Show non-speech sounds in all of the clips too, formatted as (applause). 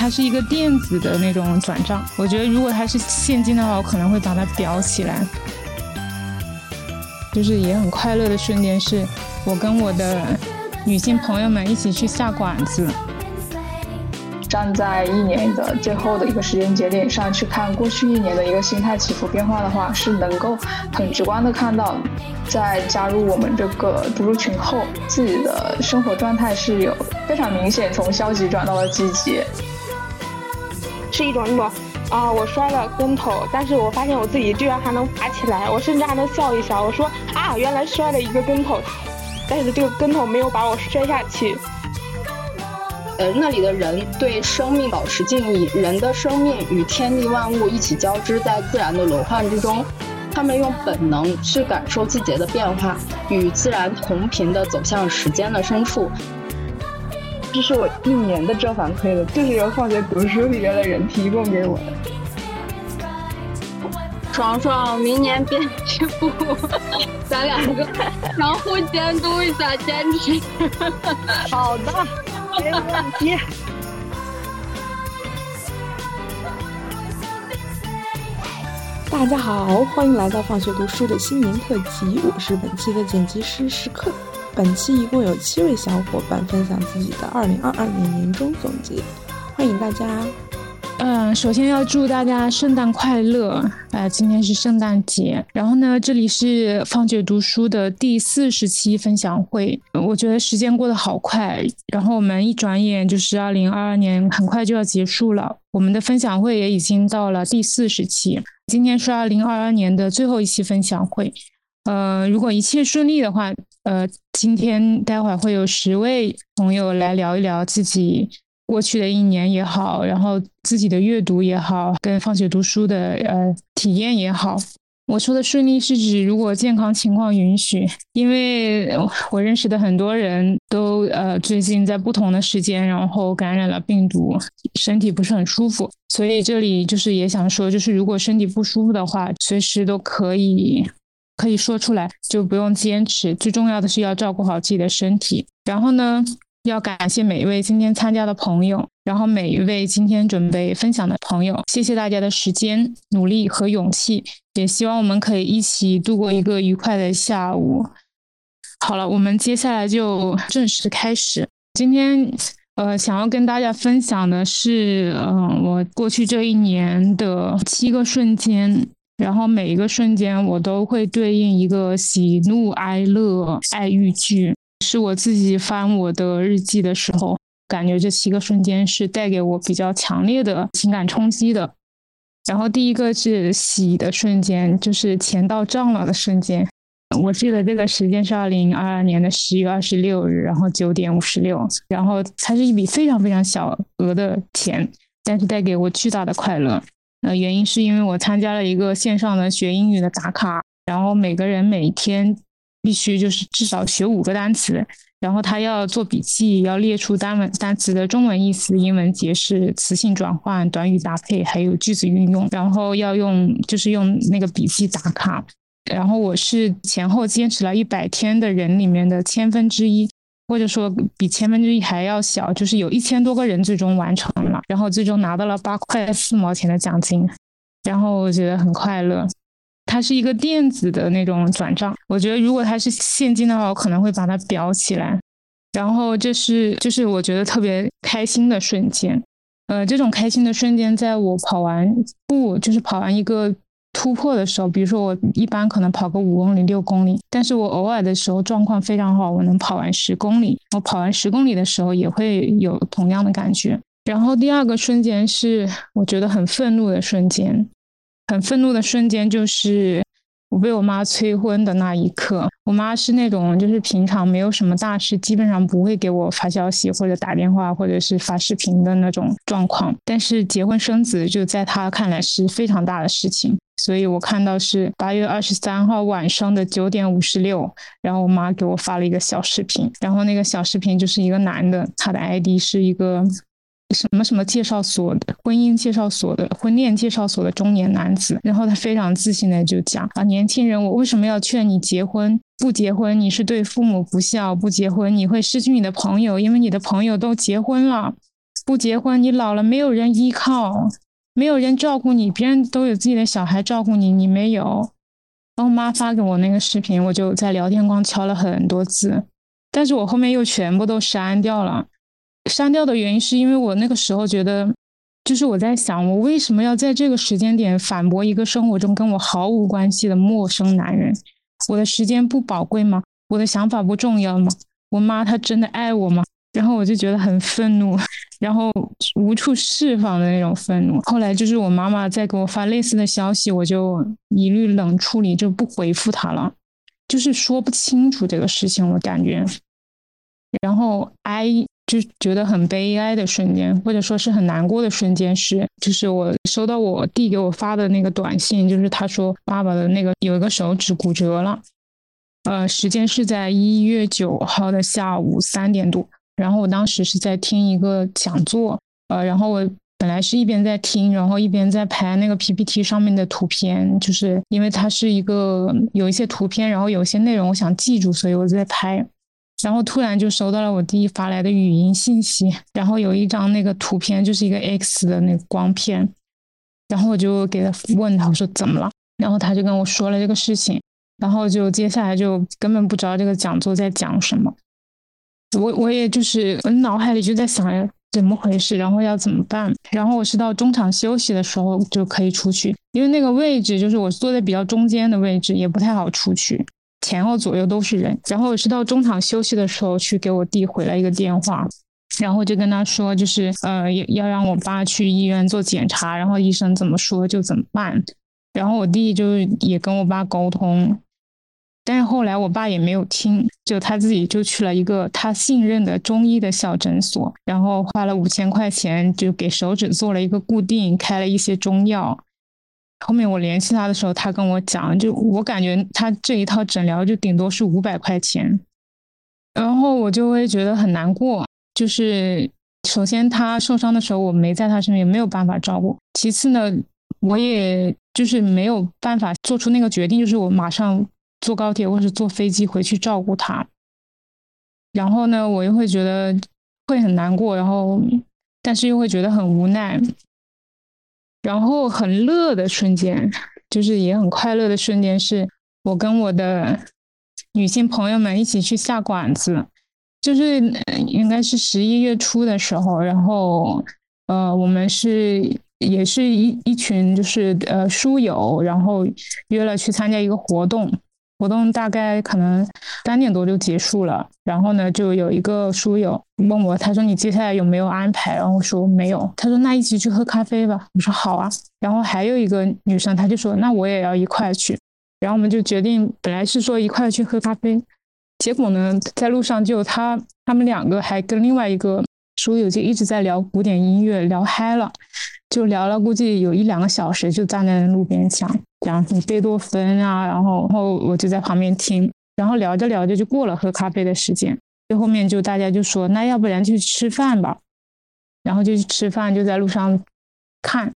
它是一个电子的那种转账。我觉得如果它是现金的话，我可能会把它裱起来。就是也很快乐的瞬间，是我跟我的女性朋友们一起去下馆子。站在一年的最后的一个时间节点上去看过去一年的一个心态起伏变化的话，是能够很直观的看到，在加入我们这个读书群后，自己的生活状态是有非常明显从消极转到了积极，是一种那种啊，我摔了跟头，但是我发现我自己居然还能爬起来，我甚至还能笑一笑，我说啊，原来摔了一个跟头，但是这个跟头没有把我摔下去。呃，那里的人对生命保持敬意，人的生命与天地万物一起交织在自然的轮换之中，他们用本能去感受季节的变化，与自然同频的走向时间的深处。这是我一年的正反馈了，就是由放学读书里面的人提供给我的。爽爽，明年编织部，(laughs) 咱两个相互监督一下，坚持。好的。没问题。(laughs) 大家好，欢迎来到放学读书的新年特辑，我是本期的剪辑师时刻。本期一共有七位小伙伴分享自己的二零二二年年终总结，欢迎大家。嗯，首先要祝大家圣诞快乐！呃，今天是圣诞节，然后呢，这里是放学读书的第四十期分享会。我觉得时间过得好快，然后我们一转眼就是二零二二年，很快就要结束了。我们的分享会也已经到了第四十期，今天是二零二二年的最后一期分享会。呃，如果一切顺利的话，呃，今天待会儿会有十位朋友来聊一聊自己。过去的一年也好，然后自己的阅读也好，跟放学读书的呃体验也好，我说的顺利是指如果健康情况允许，因为我认识的很多人都呃最近在不同的时间，然后感染了病毒，身体不是很舒服，所以这里就是也想说，就是如果身体不舒服的话，随时都可以可以说出来，就不用坚持，最重要的是要照顾好自己的身体，然后呢。要感谢每一位今天参加的朋友，然后每一位今天准备分享的朋友，谢谢大家的时间、努力和勇气，也希望我们可以一起度过一个愉快的下午。好了，我们接下来就正式开始。今天，呃，想要跟大家分享的是，嗯，我过去这一年的七个瞬间，然后每一个瞬间我都会对应一个喜怒哀乐爱欲句。是我自己翻我的日记的时候，感觉这七个瞬间是带给我比较强烈的情感冲击的。然后第一个是喜的瞬间，就是钱到账了的瞬间。我记得这个时间是二零二二年的十月二十六日，然后九点五十六，然后它是一笔非常非常小额的钱，但是带给我巨大的快乐。呃，原因是因为我参加了一个线上的学英语的打卡，然后每个人每天。必须就是至少学五个单词，然后他要做笔记，要列出单文单词的中文意思、英文解释、词性转换、短语搭配，还有句子运用，然后要用就是用那个笔记打卡。然后我是前后坚持了一百天的人里面的千分之一，或者说比千分之一还要小，就是有一千多个人最终完成了，然后最终拿到了八块四毛钱的奖金，然后我觉得很快乐。它是一个电子的那种转账，我觉得如果它是现金的话，我可能会把它裱起来。然后这是就是我觉得特别开心的瞬间，呃，这种开心的瞬间，在我跑完步，就是跑完一个突破的时候，比如说我一般可能跑个五公里、六公里，但是我偶尔的时候状况非常好，我能跑完十公里。我跑完十公里的时候也会有同样的感觉。然后第二个瞬间是我觉得很愤怒的瞬间。很愤怒的瞬间就是我被我妈催婚的那一刻。我妈是那种就是平常没有什么大事，基本上不会给我发消息或者打电话或者是发视频的那种状况。但是结婚生子就在她看来是非常大的事情，所以我看到是八月二十三号晚上的九点五十六，然后我妈给我发了一个小视频，然后那个小视频就是一个男的，他的 ID 是一个。什么什么介绍所的婚姻介绍所的婚恋介绍所的中年男子，然后他非常自信的就讲啊，年轻人，我为什么要劝你结婚？不结婚你是对父母不孝，不结婚你会失去你的朋友，因为你的朋友都结婚了。不结婚，你老了没有人依靠，没有人照顾你，别人都有自己的小孩照顾你，你没有。然后妈发给我那个视频，我就在聊天框敲了很多字，但是我后面又全部都删掉了。删掉的原因是因为我那个时候觉得，就是我在想，我为什么要在这个时间点反驳一个生活中跟我毫无关系的陌生男人？我的时间不宝贵吗？我的想法不重要吗？我妈她真的爱我吗？然后我就觉得很愤怒，(laughs) 然后无处释放的那种愤怒。后来就是我妈妈再给我发类似的消息，我就一律冷处理，就不回复她了，就是说不清楚这个事情，我感觉。然后哀就觉得很悲哀的瞬间，或者说是很难过的瞬间是，就是我收到我弟给我发的那个短信，就是他说爸爸的那个有一个手指骨折了，呃，时间是在一月九号的下午三点多。然后我当时是在听一个讲座，呃，然后我本来是一边在听，然后一边在拍那个 PPT 上面的图片，就是因为它是一个有一些图片，然后有些内容我想记住，所以我在拍。然后突然就收到了我弟发来的语音信息，然后有一张那个图片就是一个 X 的那个光片，然后我就给他问他我说怎么了，然后他就跟我说了这个事情，然后就接下来就根本不知道这个讲座在讲什么。我我也就是我脑海里就在想怎么回事，然后要怎么办。然后我是到中场休息的时候就可以出去，因为那个位置就是我坐在比较中间的位置，也不太好出去，前后左右都是人。然后我是到中场休息的时候去给我弟回了一个电话，然后就跟他说，就是呃要要让我爸去医院做检查，然后医生怎么说就怎么办。然后我弟就也跟我爸沟通。但是后来我爸也没有听，就他自己就去了一个他信任的中医的小诊所，然后花了五千块钱就给手指做了一个固定，开了一些中药。后面我联系他的时候，他跟我讲，就我感觉他这一套诊疗就顶多是五百块钱，然后我就会觉得很难过。就是首先他受伤的时候我没在他身边，没有办法照顾；其次呢，我也就是没有办法做出那个决定，就是我马上。坐高铁或者坐飞机回去照顾他，然后呢，我又会觉得会很难过，然后但是又会觉得很无奈，然后很乐的瞬间，就是也很快乐的瞬间，是我跟我的女性朋友们一起去下馆子，就是应该是十一月初的时候，然后呃，我们是也是一一群就是呃书友，然后约了去参加一个活动。活动大概可能三点多就结束了，然后呢，就有一个书友问我，他说你接下来有没有安排？然后我说没有。他说那一起去喝咖啡吧。我说好啊。然后还有一个女生，她就说那我也要一块去。然后我们就决定，本来是说一块去喝咖啡，结果呢，在路上就他他们两个还跟另外一个书友就一直在聊古典音乐，聊嗨了，就聊了估计有一两个小时，就站在路边讲。讲什么贝多芬啊，然后，然后我就在旁边听，然后聊着聊着就过了喝咖啡的时间。最后面就大家就说，那要不然就去吃饭吧，然后就去吃饭，就在路上看，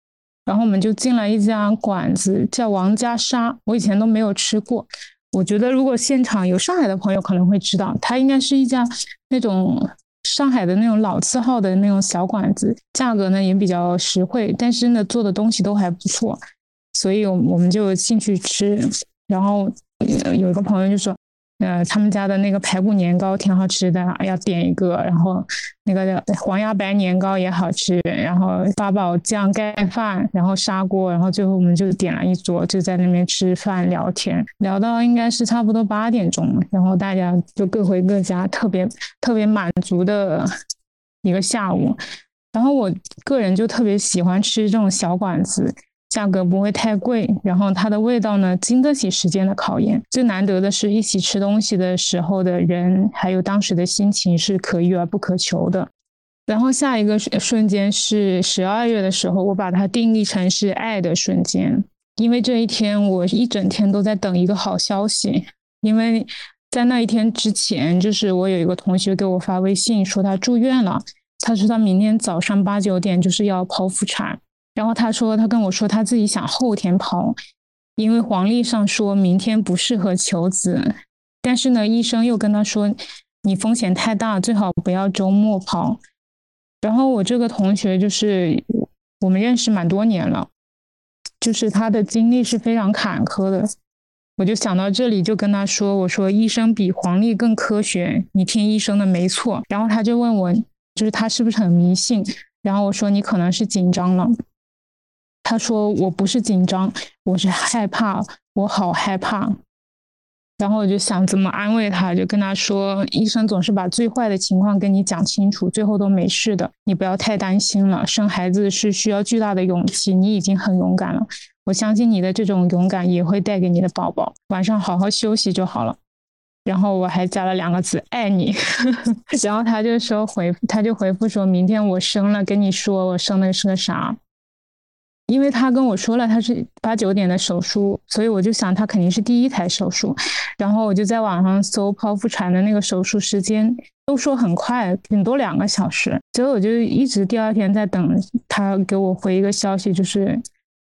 然后我们就进了一家馆子，叫王家沙，我以前都没有吃过。我觉得如果现场有上海的朋友可能会知道，它应该是一家那种上海的那种老字号的那种小馆子，价格呢也比较实惠，但是呢做的东西都还不错。所以，我们就进去吃，然后有一个朋友就说，呃，他们家的那个排骨年糕挺好吃的，要点一个。然后那个黄芽白年糕也好吃，然后八宝酱盖饭，然后砂锅，然后最后我们就点了一桌，就在那边吃饭聊天，聊到应该是差不多八点钟，然后大家就各回各家，特别特别满足的一个下午。然后我个人就特别喜欢吃这种小馆子。价格不会太贵，然后它的味道呢经得起时间的考验。最难得的是一起吃东西的时候的人，还有当时的心情是可遇而不可求的。然后下一个瞬间是十二月的时候，我把它定义成是爱的瞬间，因为这一天我一整天都在等一个好消息。因为在那一天之前，就是我有一个同学给我发微信说他住院了，他说他明天早上八九点就是要剖腹产。然后他说，他跟我说他自己想后天剖，因为黄历上说明天不适合求子，但是呢，医生又跟他说，你风险太大，最好不要周末剖。然后我这个同学就是我们认识蛮多年了，就是他的经历是非常坎坷的。我就想到这里，就跟他说：“我说医生比黄历更科学，你听医生的没错。”然后他就问我，就是他是不是很迷信？然后我说：“你可能是紧张了。”他说：“我不是紧张，我是害怕，我好害怕。”然后我就想怎么安慰他，就跟他说：“医生总是把最坏的情况跟你讲清楚，最后都没事的，你不要太担心了。生孩子是需要巨大的勇气，你已经很勇敢了。我相信你的这种勇敢也会带给你的宝宝。晚上好好休息就好了。”然后我还加了两个字：“爱你。(laughs) ”然后他就说回，他就回复说：“明天我生了，跟你说我生的是个啥。”因为他跟我说了他是八九点的手术，所以我就想他肯定是第一台手术。然后我就在网上搜剖腹产的那个手术时间，都说很快，顶多两个小时。所以我就一直第二天在等他给我回一个消息，就是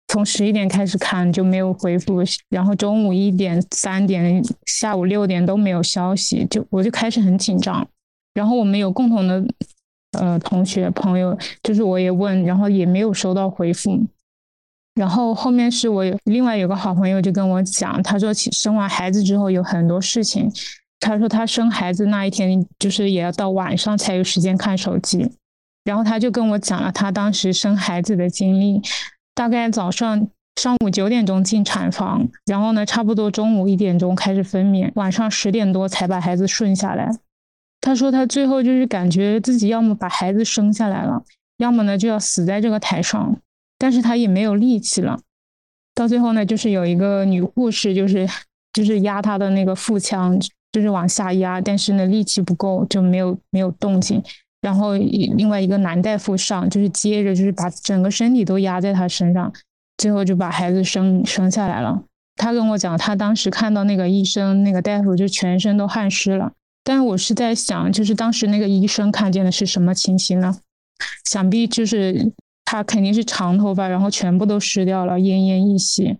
从十一点开始看就没有回复，然后中午一点、三点、下午六点都没有消息，就我就开始很紧张。然后我们有共同的呃同学朋友，就是我也问，然后也没有收到回复。然后后面是我有另外有个好朋友就跟我讲，他说生完孩子之后有很多事情，他说他生孩子那一天就是也要到晚上才有时间看手机，然后他就跟我讲了他当时生孩子的经历，大概早上上午九点钟进产房，然后呢差不多中午一点钟开始分娩，晚上十点多才把孩子顺下来。他说他最后就是感觉自己要么把孩子生下来了，要么呢就要死在这个台上。但是他也没有力气了，到最后呢，就是有一个女护士，就是就是压他的那个腹腔，就是往下压，但是呢力气不够，就没有没有动静。然后另外一个男大夫上，就是接着就是把整个身体都压在他身上，最后就把孩子生生下来了。他跟我讲，他当时看到那个医生那个大夫就全身都汗湿了。但我是在想，就是当时那个医生看见的是什么情形呢？想必就是。他肯定是长头发，然后全部都湿掉了，奄奄一息。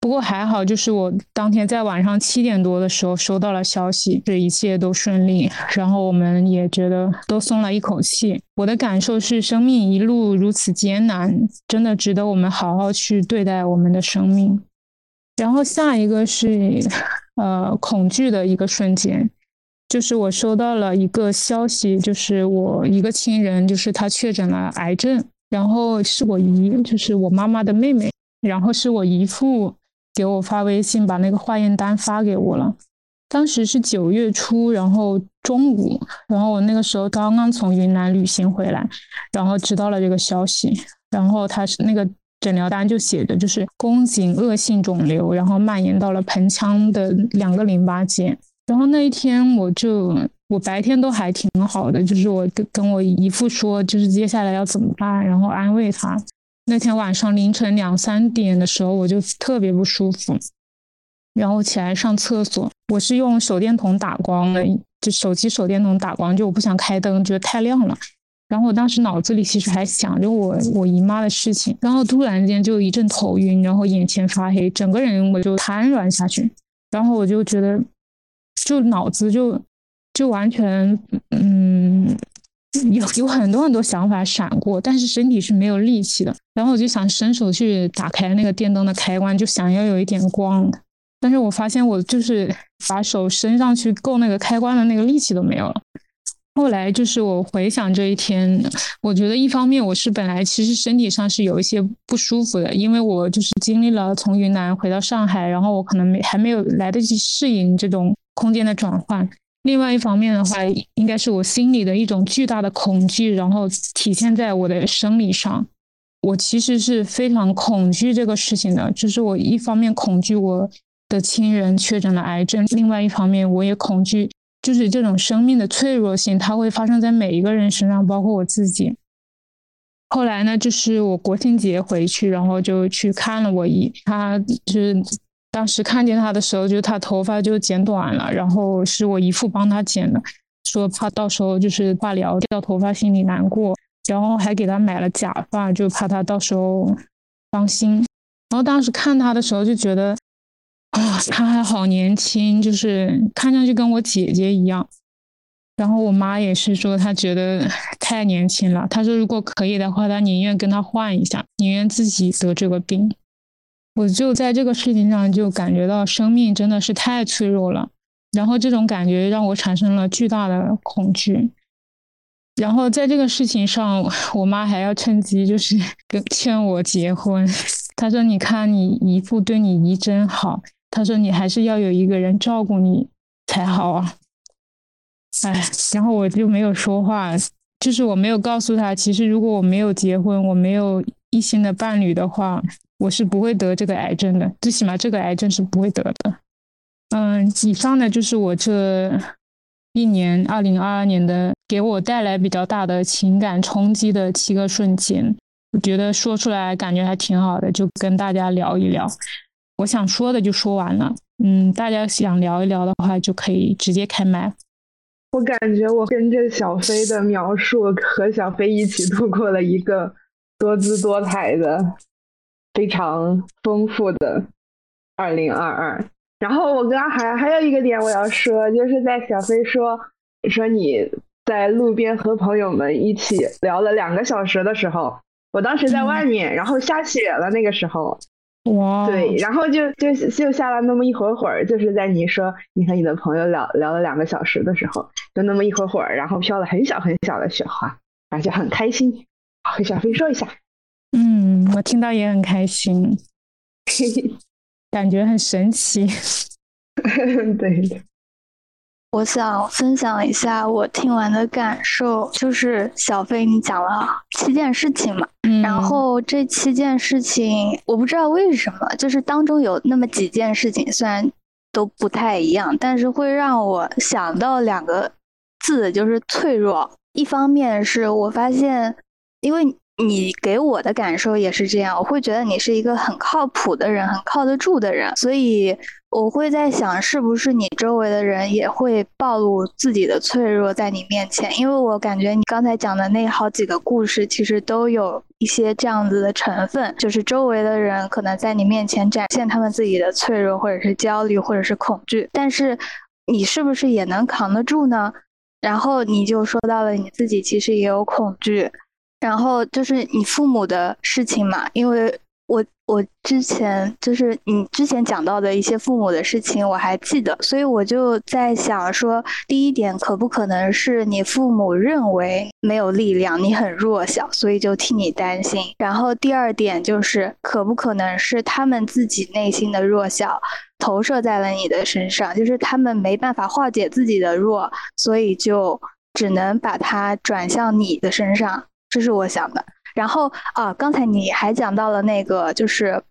不过还好，就是我当天在晚上七点多的时候收到了消息，这一切都顺利，然后我们也觉得都松了一口气。我的感受是，生命一路如此艰难，真的值得我们好好去对待我们的生命。然后下一个是，呃，恐惧的一个瞬间。就是我收到了一个消息，就是我一个亲人，就是他确诊了癌症，然后是我姨，就是我妈妈的妹妹，然后是我姨父给我发微信把那个化验单发给我了。当时是九月初，然后中午，然后我那个时候刚刚从云南旅行回来，然后知道了这个消息，然后他是那个诊疗单就写着就是宫颈恶性肿瘤，然后蔓延到了盆腔的两个淋巴结。然后那一天，我就我白天都还挺好的，就是我跟跟我姨父说，就是接下来要怎么办，然后安慰他。那天晚上凌晨两三点的时候，我就特别不舒服，然后起来上厕所，我是用手电筒打光的，就手机手电筒打光，就我不想开灯，觉得太亮了。然后我当时脑子里其实还想着我我姨妈的事情，然后突然间就一阵头晕，然后眼前发黑，整个人我就瘫软下去，然后我就觉得。就脑子就就完全嗯有有很多很多想法闪过，但是身体是没有力气的。然后我就想伸手去打开那个电灯的开关，就想要有一点光。但是我发现我就是把手伸上去够那个开关的那个力气都没有了。后来就是我回想这一天，我觉得一方面我是本来其实身体上是有一些不舒服的，因为我就是经历了从云南回到上海，然后我可能没还没有来得及适应这种。空间的转换，另外一方面的话，应该是我心里的一种巨大的恐惧，然后体现在我的生理上。我其实是非常恐惧这个事情的，就是我一方面恐惧我的亲人确诊了癌症，另外一方面我也恐惧，就是这种生命的脆弱性，它会发生在每一个人身上，包括我自己。后来呢，就是我国庆节回去，然后就去看了我姨，她就是。当时看见他的时候，就他头发就剪短了，然后是我姨父帮他剪的，说怕到时候就是化疗掉头发，心里难过，然后还给他买了假发，就怕他到时候伤心。然后当时看他的时候就觉得，啊，他还好年轻，就是看上去跟我姐姐一样。然后我妈也是说，她觉得太年轻了。她说，如果可以的话，她宁愿跟他换一下，宁愿自己得这个病。我就在这个事情上就感觉到生命真的是太脆弱了，然后这种感觉让我产生了巨大的恐惧。然后在这个事情上，我妈还要趁机就是跟 (laughs) 劝我结婚。她说：“你看你姨父对你姨真好。”他说：“你还是要有一个人照顾你才好啊。”哎，然后我就没有说话，就是我没有告诉他，其实如果我没有结婚，我没有一心的伴侣的话，我是不会得这个癌症的，最起码这个癌症是不会得的。嗯，以上呢就是我这一年，二零二二年的给我带来比较大的情感冲击的七个瞬间，我觉得说出来感觉还挺好的，就跟大家聊一聊。我想说的就说完了，嗯，大家想聊一聊的话，就可以直接开麦。我感觉我跟着小飞的描述，和小飞一起度过了一个多姿多彩的、非常丰富的二零二二。然后我刚还还有一个点我要说，就是在小飞说说你在路边和朋友们一起聊了两个小时的时候，我当时在外面，然后下雪了，那个时候。哇，对，然后就就就下了那么一会儿会儿，就是在你说你和你的朋友聊聊了两个小时的时候，就那么一会儿会儿，然后飘了很小很小的雪花，而且很开心。和小飞说一下，嗯，我听到也很开心，(laughs) 感觉很神奇。(laughs) 对。我想分享一下我听完的感受，就是小飞你讲了七件事情嘛，然后这七件事情我不知道为什么，就是当中有那么几件事情，虽然都不太一样，但是会让我想到两个字，就是脆弱。一方面是我发现，因为。你给我的感受也是这样，我会觉得你是一个很靠谱的人，很靠得住的人，所以我会在想，是不是你周围的人也会暴露自己的脆弱在你面前？因为我感觉你刚才讲的那好几个故事，其实都有一些这样子的成分，就是周围的人可能在你面前展现他们自己的脆弱，或者是焦虑，或者是恐惧，但是你是不是也能扛得住呢？然后你就说到了你自己其实也有恐惧。然后就是你父母的事情嘛，因为我我之前就是你之前讲到的一些父母的事情，我还记得，所以我就在想说，第一点可不可能是你父母认为没有力量，你很弱小，所以就替你担心。然后第二点就是可不可能是他们自己内心的弱小投射在了你的身上，就是他们没办法化解自己的弱，所以就只能把它转向你的身上。这是我想的，然后啊，刚才你还讲到了那个就是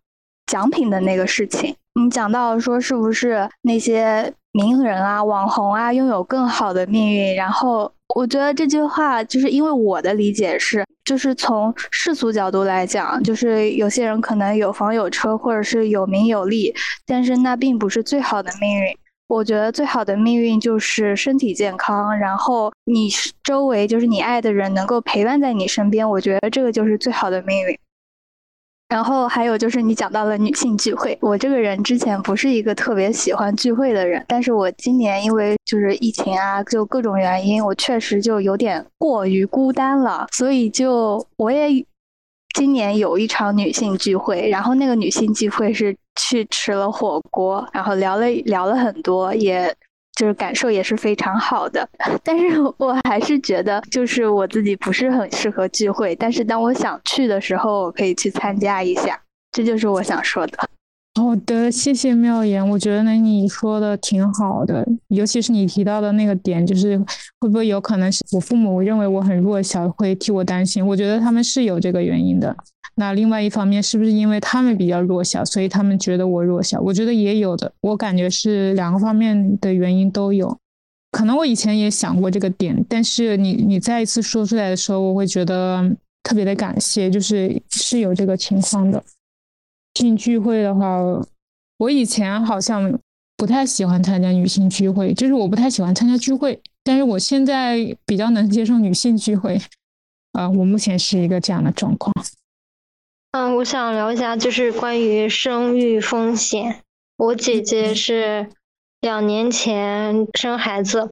奖品的那个事情，你讲到说是不是那些名人啊、网红啊拥有更好的命运？然后我觉得这句话就是因为我的理解是，就是从世俗角度来讲，就是有些人可能有房有车或者是有名有利，但是那并不是最好的命运。我觉得最好的命运就是身体健康，然后你周围就是你爱的人能够陪伴在你身边，我觉得这个就是最好的命运。然后还有就是你讲到了女性聚会，我这个人之前不是一个特别喜欢聚会的人，但是我今年因为就是疫情啊，就各种原因，我确实就有点过于孤单了，所以就我也今年有一场女性聚会，然后那个女性聚会是。去吃了火锅，然后聊了聊了很多，也就是感受也是非常好的。(laughs) 但是我还是觉得，就是我自己不是很适合聚会。但是当我想去的时候，我可以去参加一下。这就是我想说的。好的，谢谢妙言。我觉得呢，你说的挺好的，尤其是你提到的那个点，就是会不会有可能是我父母认为我很弱小，会替我担心。我觉得他们是有这个原因的。那另外一方面，是不是因为他们比较弱小，所以他们觉得我弱小？我觉得也有的，我感觉是两个方面的原因都有。可能我以前也想过这个点，但是你你再一次说出来的时候，我会觉得特别的感谢，就是是有这个情况的。性聚会的话，我以前好像不太喜欢参加女性聚会，就是我不太喜欢参加聚会，但是我现在比较能接受女性聚会。啊，我目前是一个这样的状况。嗯，我想聊一下，就是关于生育风险。我姐姐是两年前生孩子，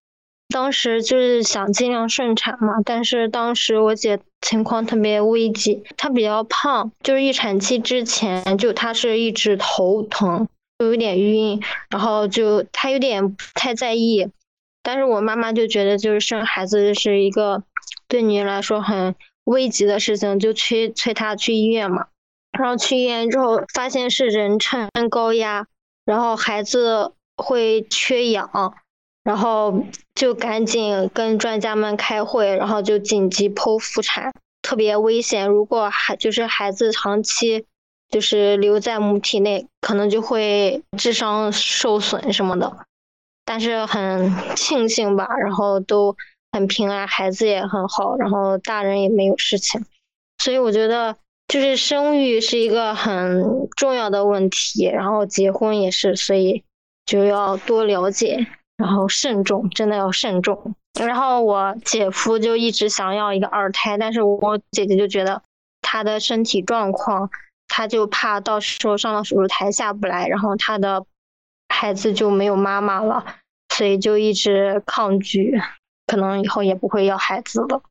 当时就是想尽量顺产嘛，但是当时我姐情况特别危急，她比较胖，就是预产期之前就她是一直头疼，就有点晕，然后就她有点不太在意，但是我妈妈就觉得就是生孩子是一个对女人来说很危急的事情，就催催她去医院嘛，然后去医院之后发现是妊娠高压，然后孩子会缺氧。然后就赶紧跟专家们开会，然后就紧急剖腹产，特别危险。如果孩就是孩子长期就是留在母体内，可能就会智商受损什么的。但是很庆幸吧，然后都很平安，孩子也很好，然后大人也没有事情。所以我觉得就是生育是一个很重要的问题，然后结婚也是，所以就要多了解。然后慎重，真的要慎重。然后我姐夫就一直想要一个二胎，但是我姐姐就觉得他的身体状况，他就怕到时候上了手术台下不来，然后他的孩子就没有妈妈了，所以就一直抗拒，可能以后也不会要孩子了。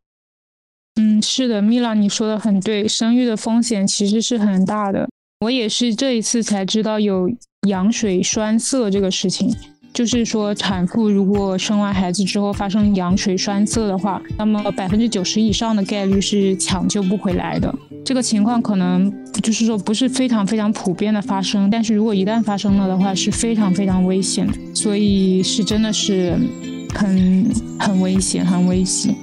嗯，是的，米拉，你说的很对，生育的风险其实是很大的。我也是这一次才知道有羊水栓塞这个事情。就是说，产妇如果生完孩子之后发生羊水栓塞的话，那么百分之九十以上的概率是抢救不回来的。这个情况可能就是说不是非常非常普遍的发生，但是如果一旦发生了的话，是非常非常危险。所以是真的是很很危险，很危险。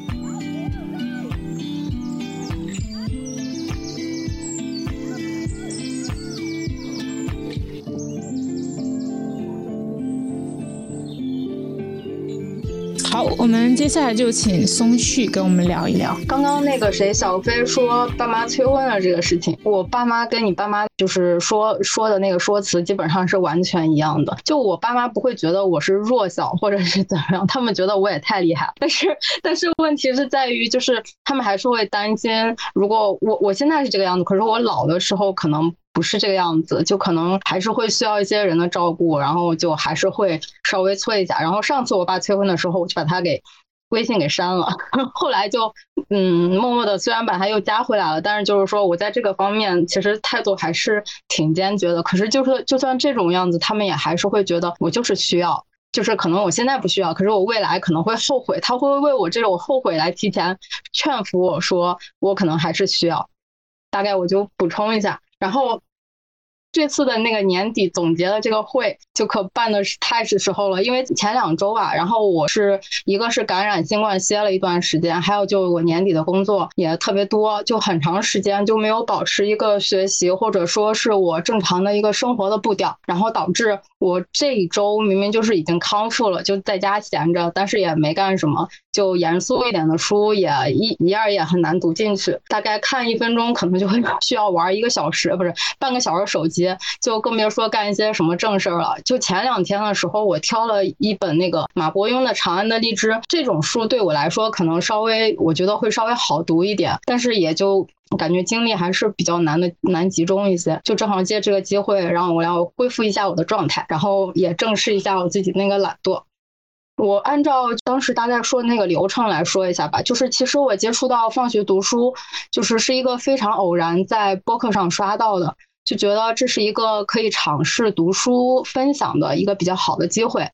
我们接下来就请松旭跟我们聊一聊。刚刚那个谁，小飞说爸妈催婚了这个事情，我爸妈跟你爸妈就是说说的那个说辞基本上是完全一样的。就我爸妈不会觉得我是弱小或者是怎么样，他们觉得我也太厉害。但是但是问题是在于，就是他们还是会担心，如果我我现在是这个样子，可是我老的时候可能。不是这个样子，就可能还是会需要一些人的照顾，然后就还是会稍微催一下。然后上次我爸催婚的时候，我就把他给微信给删了。(laughs) 后来就嗯，默默的虽然把他又加回来了，但是就是说我在这个方面其实态度还是挺坚决的。可是就是就算这种样子，他们也还是会觉得我就是需要，就是可能我现在不需要，可是我未来可能会后悔，他会为我这种后悔来提前劝服我说我可能还是需要。大概我就补充一下。然后，这次的那个年底总结的这个会就可办的是太是时候了，因为前两周吧，然后我是一个是感染新冠歇了一段时间，还有就我年底的工作也特别多，就很长时间就没有保持一个学习或者说是我正常的一个生活的步调，然后导致我这一周明明就是已经康复了，就在家闲着，但是也没干什么。就严肃一点的书也一一页也很难读进去，大概看一分钟可能就会 (laughs) 需要玩一个小时，不是半个小时手机，就更别说干一些什么正事儿了。就前两天的时候，我挑了一本那个马伯庸的《长安的荔枝》这种书，对我来说可能稍微我觉得会稍微好读一点，但是也就感觉精力还是比较难的难集中一些。就正好借这个机会，让我要恢复一下我的状态，然后也正视一下我自己那个懒惰。我按照当时大概说的那个流程来说一下吧，就是其实我接触到放学读书，就是是一个非常偶然，在播客上刷到的，就觉得这是一个可以尝试读书分享的一个比较好的机会。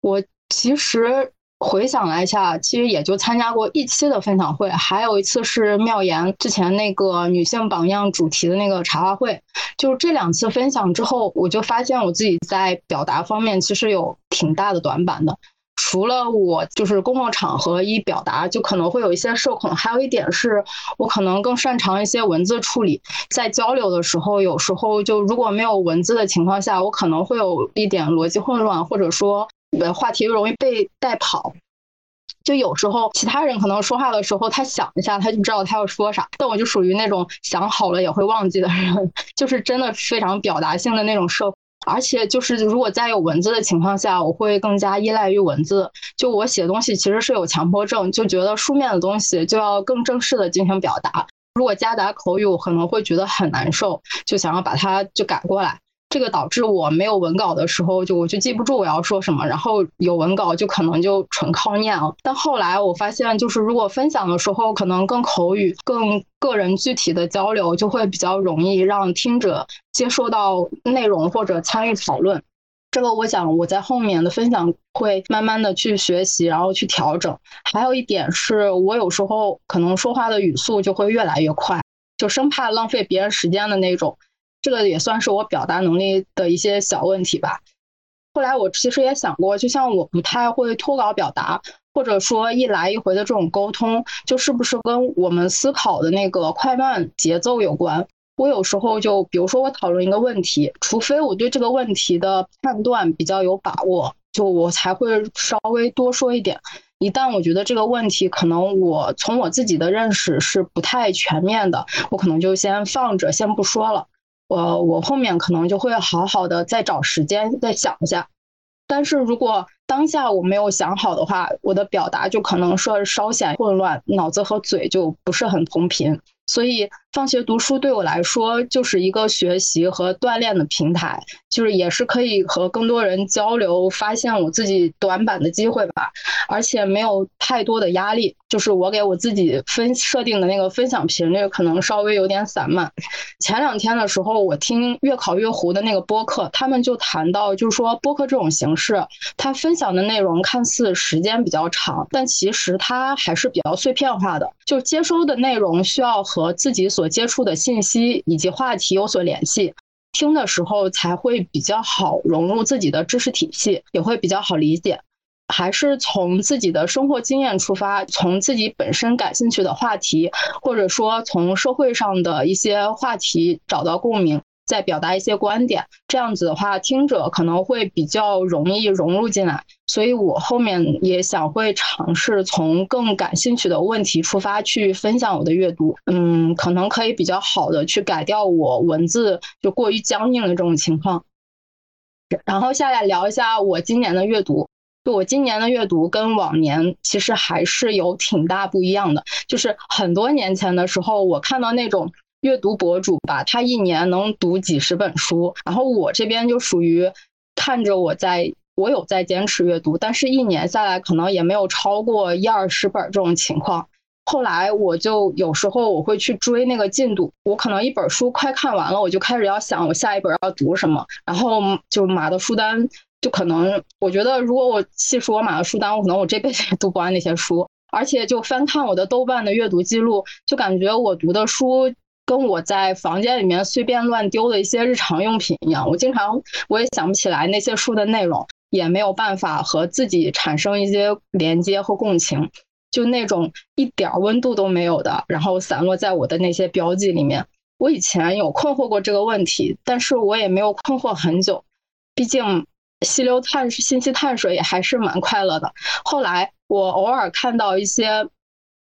我其实回想了一下，其实也就参加过一期的分享会，还有一次是妙言之前那个女性榜样主题的那个茶话会。就这两次分享之后，我就发现我自己在表达方面其实有挺大的短板的。除了我就是公共场合一表达就可能会有一些社恐，还有一点是我可能更擅长一些文字处理，在交流的时候，有时候就如果没有文字的情况下，我可能会有一点逻辑混乱，或者说话题容易被带跑。就有时候其他人可能说话的时候，他想一下他就知道他要说啥，但我就属于那种想好了也会忘记的人，(laughs) 就是真的非常表达性的那种社。而且就是，如果在有文字的情况下，我会更加依赖于文字。就我写东西其实是有强迫症，就觉得书面的东西就要更正式的进行表达。如果夹杂口语，我可能会觉得很难受，就想要把它就改过来。这个导致我没有文稿的时候，就我就记不住我要说什么，然后有文稿就可能就纯靠念了。但后来我发现，就是如果分享的时候，可能更口语、更个人具体的交流，就会比较容易让听者接受到内容或者参与讨论。这个我想我在后面的分享会慢慢的去学习，然后去调整。还有一点是我有时候可能说话的语速就会越来越快，就生怕浪费别人时间的那种。这个也算是我表达能力的一些小问题吧。后来我其实也想过，就像我不太会脱稿表达，或者说一来一回的这种沟通，就是不是跟我们思考的那个快慢节奏有关？我有时候就，比如说我讨论一个问题，除非我对这个问题的判断比较有把握，就我才会稍微多说一点。一旦我觉得这个问题可能我从我自己的认识是不太全面的，我可能就先放着，先不说了。我我后面可能就会好好的再找时间再想一下。但是如果当下我没有想好的话，我的表达就可能说稍显混乱，脑子和嘴就不是很同频。所以放学读书对我来说就是一个学习和锻炼的平台，就是也是可以和更多人交流、发现我自己短板的机会吧。而且没有太多的压力，就是我给我自己分设定的那个分享频率可能稍微有点散漫。前两天的时候，我听越考越糊的那个播客，他们就谈到，就是说播客这种形式，它分享的内容看似时间比较长，但其实它还是比较碎片化的，就接收的内容需要和自己所接触的信息以及话题有所联系，听的时候才会比较好融入自己的知识体系，也会比较好理解。还是从自己的生活经验出发，从自己本身感兴趣的话题，或者说从社会上的一些话题找到共鸣，再表达一些观点。这样子的话，听者可能会比较容易融入进来。所以我后面也想会尝试从更感兴趣的问题出发去分享我的阅读。嗯，可能可以比较好的去改掉我文字就过于僵硬的这种情况。然后下来聊一下我今年的阅读。就我今年的阅读跟往年其实还是有挺大不一样的。就是很多年前的时候，我看到那种阅读博主吧，他一年能读几十本书，然后我这边就属于看着我在，我有在坚持阅读，但是一年下来可能也没有超过一二十本这种情况。后来我就有时候我会去追那个进度，我可能一本书快看完了，我就开始要想我下一本要读什么，然后就码的书单。就可能，我觉得如果我细数我码的书单，我可能我这辈子也读不完那些书。而且就翻看我的豆瓣的阅读记录，就感觉我读的书跟我在房间里面随便乱丢的一些日常用品一样。我经常我也想不起来那些书的内容，也没有办法和自己产生一些连接和共情，就那种一点温度都没有的，然后散落在我的那些标记里面。我以前有困惑过这个问题，但是我也没有困惑很久，毕竟。溪流探信息碳水也还是蛮快乐的。后来我偶尔看到一些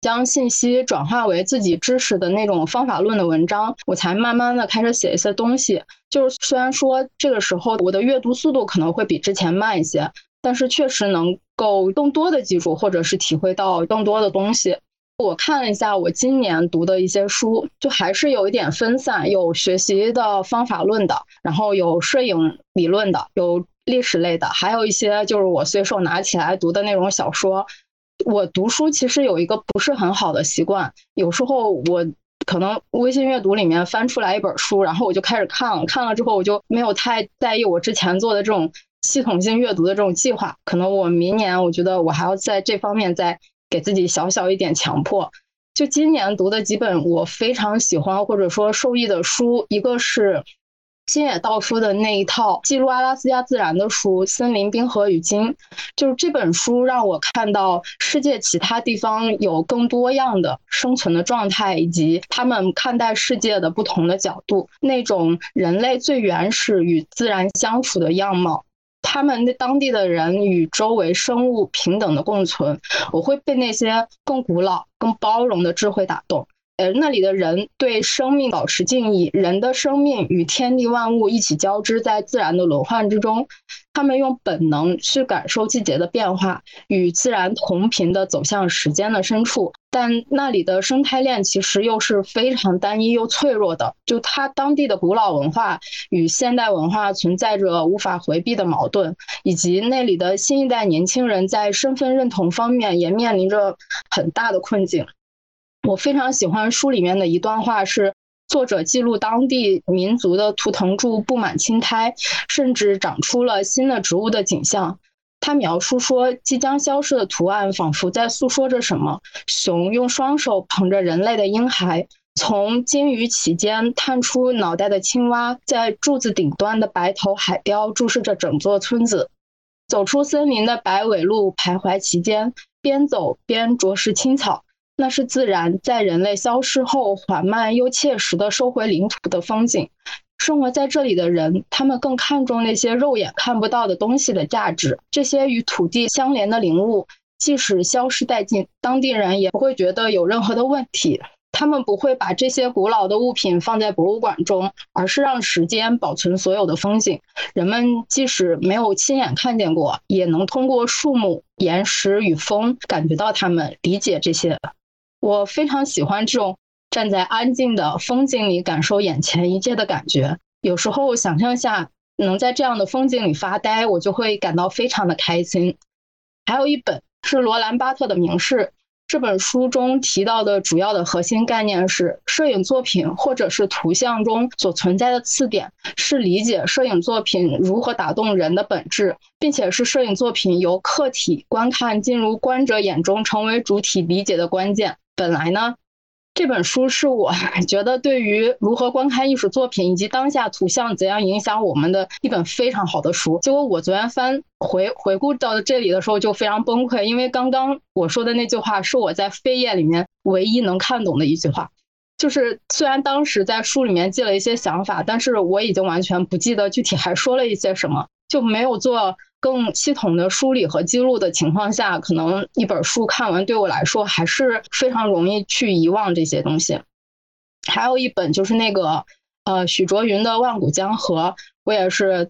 将信息转化为自己知识的那种方法论的文章，我才慢慢的开始写一些东西。就是虽然说这个时候我的阅读速度可能会比之前慢一些，但是确实能够更多的记住或者是体会到更多的东西。我看了一下我今年读的一些书，就还是有一点分散，有学习的方法论的，然后有摄影理论的，有。历史类的，还有一些就是我随手拿起来读的那种小说。我读书其实有一个不是很好的习惯，有时候我可能微信阅读里面翻出来一本书，然后我就开始看了，看了之后我就没有太在意我之前做的这种系统性阅读的这种计划。可能我明年我觉得我还要在这方面再给自己小小一点强迫。就今年读的几本我非常喜欢或者说受益的书，一个是。新野道夫的那一套记录阿拉斯加自然的书《森林冰河与鲸》，就是这本书让我看到世界其他地方有更多样的生存的状态，以及他们看待世界的不同的角度，那种人类最原始与自然相处的样貌，他们那当地的人与周围生物平等的共存，我会被那些更古老、更包容的智慧打动。呃，那里的人对生命保持敬意，人的生命与天地万物一起交织在自然的轮换之中，他们用本能去感受季节的变化，与自然同频的走向时间的深处。但那里的生态链其实又是非常单一又脆弱的，就它当地的古老文化与现代文化存在着无法回避的矛盾，以及那里的新一代年轻人在身份认同方面也面临着很大的困境。我非常喜欢书里面的一段话，是作者记录当地民族的图腾柱布满青苔，甚至长出了新的植物的景象。他描述说，即将消失的图案仿佛在诉说着什么。熊用双手捧着人类的婴孩，从鲸鱼鳍间探出脑袋的青蛙，在柱子顶端的白头海雕注视着整座村子。走出森林的白尾鹿徘徊其间，边走边啄食青草。那是自然在人类消失后缓慢又切实地收回领土的风景。生活在这里的人，他们更看重那些肉眼看不到的东西的价值。这些与土地相连的灵物，即使消失殆尽，当地人也不会觉得有任何的问题。他们不会把这些古老的物品放在博物馆中，而是让时间保存所有的风景。人们即使没有亲眼看见过，也能通过树木、岩石与风感觉到它们，理解这些。我非常喜欢这种站在安静的风景里感受眼前一切的感觉。有时候想象下能在这样的风景里发呆，我就会感到非常的开心。还有一本是罗兰巴特的《名士》，这本书中提到的主要的核心概念是：摄影作品或者是图像中所存在的次点，是理解摄影作品如何打动人的本质，并且是摄影作品由客体观看进入观者眼中成为主体理解的关键。本来呢，这本书是我 (laughs) 觉得对于如何观看艺术作品以及当下图像怎样影响我们的一本非常好的书。结果我昨天翻回回顾到这里的时候就非常崩溃，因为刚刚我说的那句话是我在扉页里面唯一能看懂的一句话。就是虽然当时在书里面记了一些想法，但是我已经完全不记得具体还说了一些什么，就没有做。更系统的梳理和记录的情况下，可能一本书看完对我来说还是非常容易去遗忘这些东西。还有一本就是那个呃许卓云的《万古江河》，我也是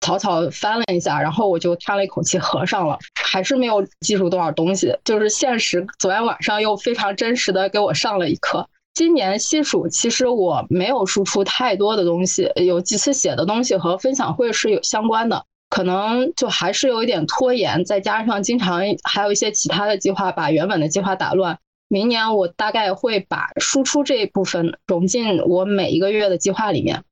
草草翻了一下，然后我就叹了一口气合上了，还是没有记住多少东西。就是现实，昨天晚上又非常真实的给我上了一课。今年细数，其实我没有输出太多的东西，有几次写的东西和分享会是有相关的。可能就还是有一点拖延，再加上经常还有一些其他的计划把原本的计划打乱。明年我大概会把输出这一部分融进我每一个月的计划里面。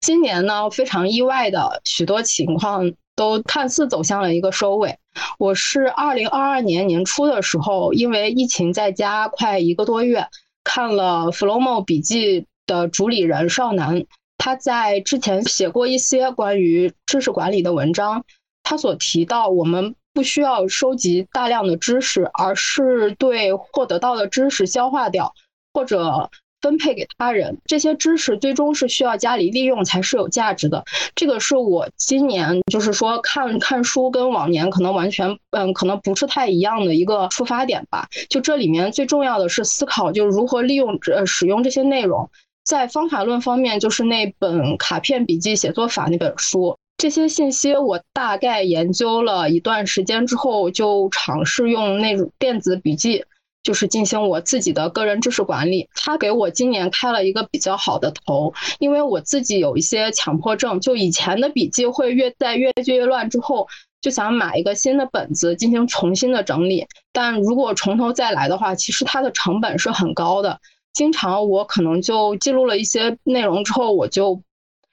今年呢，非常意外的许多情况都看似走向了一个收尾。我是二零二二年年初的时候，因为疫情在家快一个多月，看了《Flomo 笔记》的主理人少南。他在之前写过一些关于知识管理的文章，他所提到，我们不需要收集大量的知识，而是对获得到的知识消化掉，或者分配给他人。这些知识最终是需要加以利用才是有价值的。这个是我今年就是说看看书跟往年可能完全嗯可能不是太一样的一个出发点吧。就这里面最重要的是思考，就是如何利用呃使用这些内容。在方法论方面，就是那本卡片笔记写作法那本书，这些信息我大概研究了一段时间之后，就尝试用那种电子笔记，就是进行我自己的个人知识管理。它给我今年开了一个比较好的头，因为我自己有一些强迫症，就以前的笔记会越在越记越乱之后，就想买一个新的本子进行重新的整理。但如果从头再来的话，其实它的成本是很高的。经常我可能就记录了一些内容之后，我就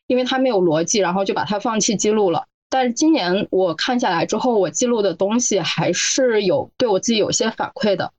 因为它没有逻辑，然后就把它放弃记录了。但是今年我看下来之后，我记录的东西还是有对我自己有些反馈的。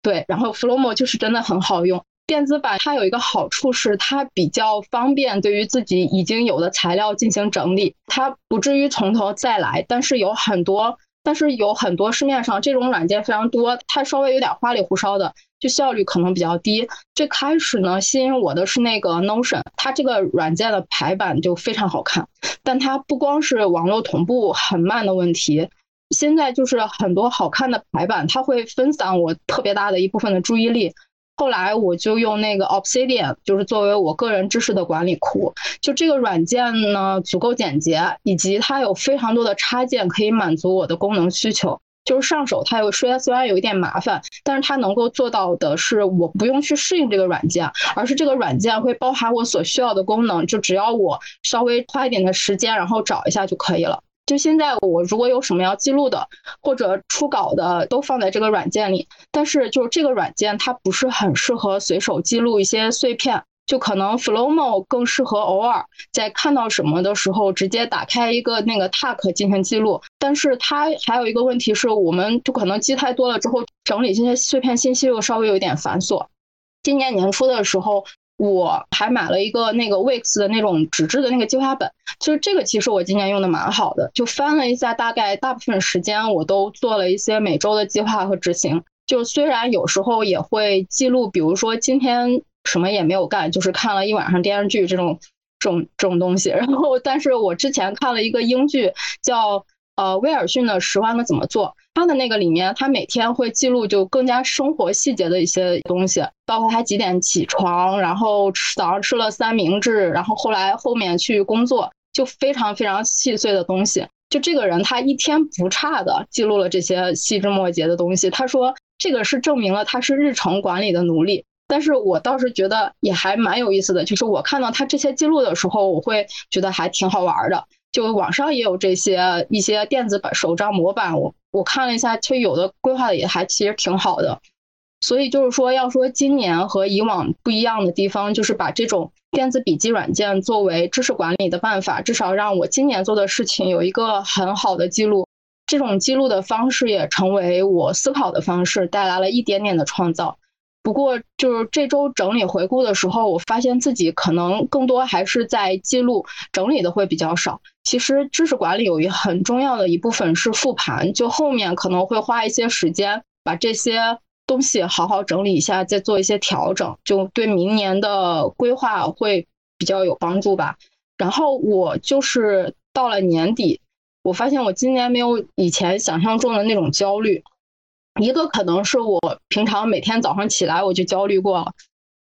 对，然后 Flomo 就是真的很好用，电子版它有一个好处是它比较方便，对于自己已经有的材料进行整理，它不至于从头再来。但是有很多，但是有很多市面上这种软件非常多，它稍微有点花里胡哨的。就效率可能比较低。最开始呢，吸引我的是那个 Notion，它这个软件的排版就非常好看。但它不光是网络同步很慢的问题，现在就是很多好看的排版，它会分散我特别大的一部分的注意力。后来我就用那个 Obsidian，就是作为我个人知识的管理库。就这个软件呢，足够简洁，以及它有非常多的插件可以满足我的功能需求。就是上手它有虽然虽然有一点麻烦，但是它能够做到的是，我不用去适应这个软件，而是这个软件会包含我所需要的功能，就只要我稍微花一点的时间，然后找一下就可以了。就现在，我如果有什么要记录的或者初稿的，都放在这个软件里。但是，就是这个软件它不是很适合随手记录一些碎片，就可能 Flowmo 更适合偶尔在看到什么的时候直接打开一个那个 Tag 进行记录。但是它还有一个问题是，我们就可能记太多了之后，整理这些碎片信息又稍微有点繁琐。今年年初的时候。我还买了一个那个 Wix 的那种纸质的那个计划本，就是这个其实我今年用的蛮好的，就翻了一下，大概大部分时间我都做了一些每周的计划和执行。就虽然有时候也会记录，比如说今天什么也没有干，就是看了一晚上电视剧这种这种这种东西。然后，但是我之前看了一个英剧，叫呃威尔逊的《十万个怎么做》。他的那个里面，他每天会记录就更加生活细节的一些东西，包括他几点起床，然后吃早上吃了三明治，然后后来后面去工作，就非常非常细碎的东西。就这个人，他一天不差的记录了这些细枝末节的东西。他说这个是证明了他是日程管理的奴隶。但是我倒是觉得也还蛮有意思的，就是我看到他这些记录的时候，我会觉得还挺好玩的。就网上也有这些一些电子版手账模板，我。我看了一下，其实有的规划的也还其实挺好的，所以就是说，要说今年和以往不一样的地方，就是把这种电子笔记软件作为知识管理的办法，至少让我今年做的事情有一个很好的记录。这种记录的方式也成为我思考的方式，带来了一点点的创造。不过，就是这周整理回顾的时候，我发现自己可能更多还是在记录，整理的会比较少。其实，知识管理有一很重要的一部分是复盘，就后面可能会花一些时间把这些东西好好整理一下，再做一些调整，就对明年的规划会比较有帮助吧。然后我就是到了年底，我发现我今年没有以前想象中的那种焦虑。一个可能是我平常每天早上起来我就焦虑过了，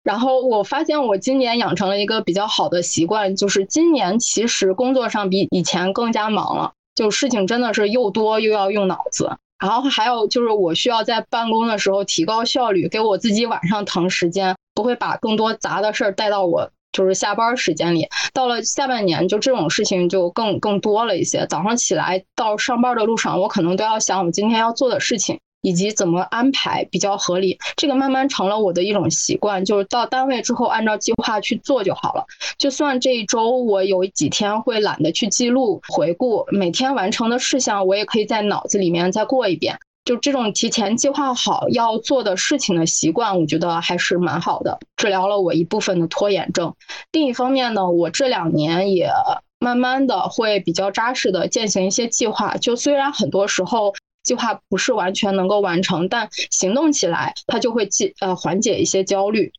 然后我发现我今年养成了一个比较好的习惯，就是今年其实工作上比以前更加忙了，就事情真的是又多又要用脑子，然后还有就是我需要在办公的时候提高效率，给我自己晚上腾时间，不会把更多杂的事儿带到我就是下班时间里。到了下半年，就这种事情就更更多了一些，早上起来到上班的路上，我可能都要想我今天要做的事情。以及怎么安排比较合理，这个慢慢成了我的一种习惯，就是到单位之后按照计划去做就好了。就算这一周我有几天会懒得去记录回顾每天完成的事项，我也可以在脑子里面再过一遍。就这种提前计划好要做的事情的习惯，我觉得还是蛮好的，治疗了我一部分的拖延症。另一方面呢，我这两年也慢慢的会比较扎实的践行一些计划，就虽然很多时候。计划不是完全能够完成，但行动起来，它就会记呃缓解一些焦虑。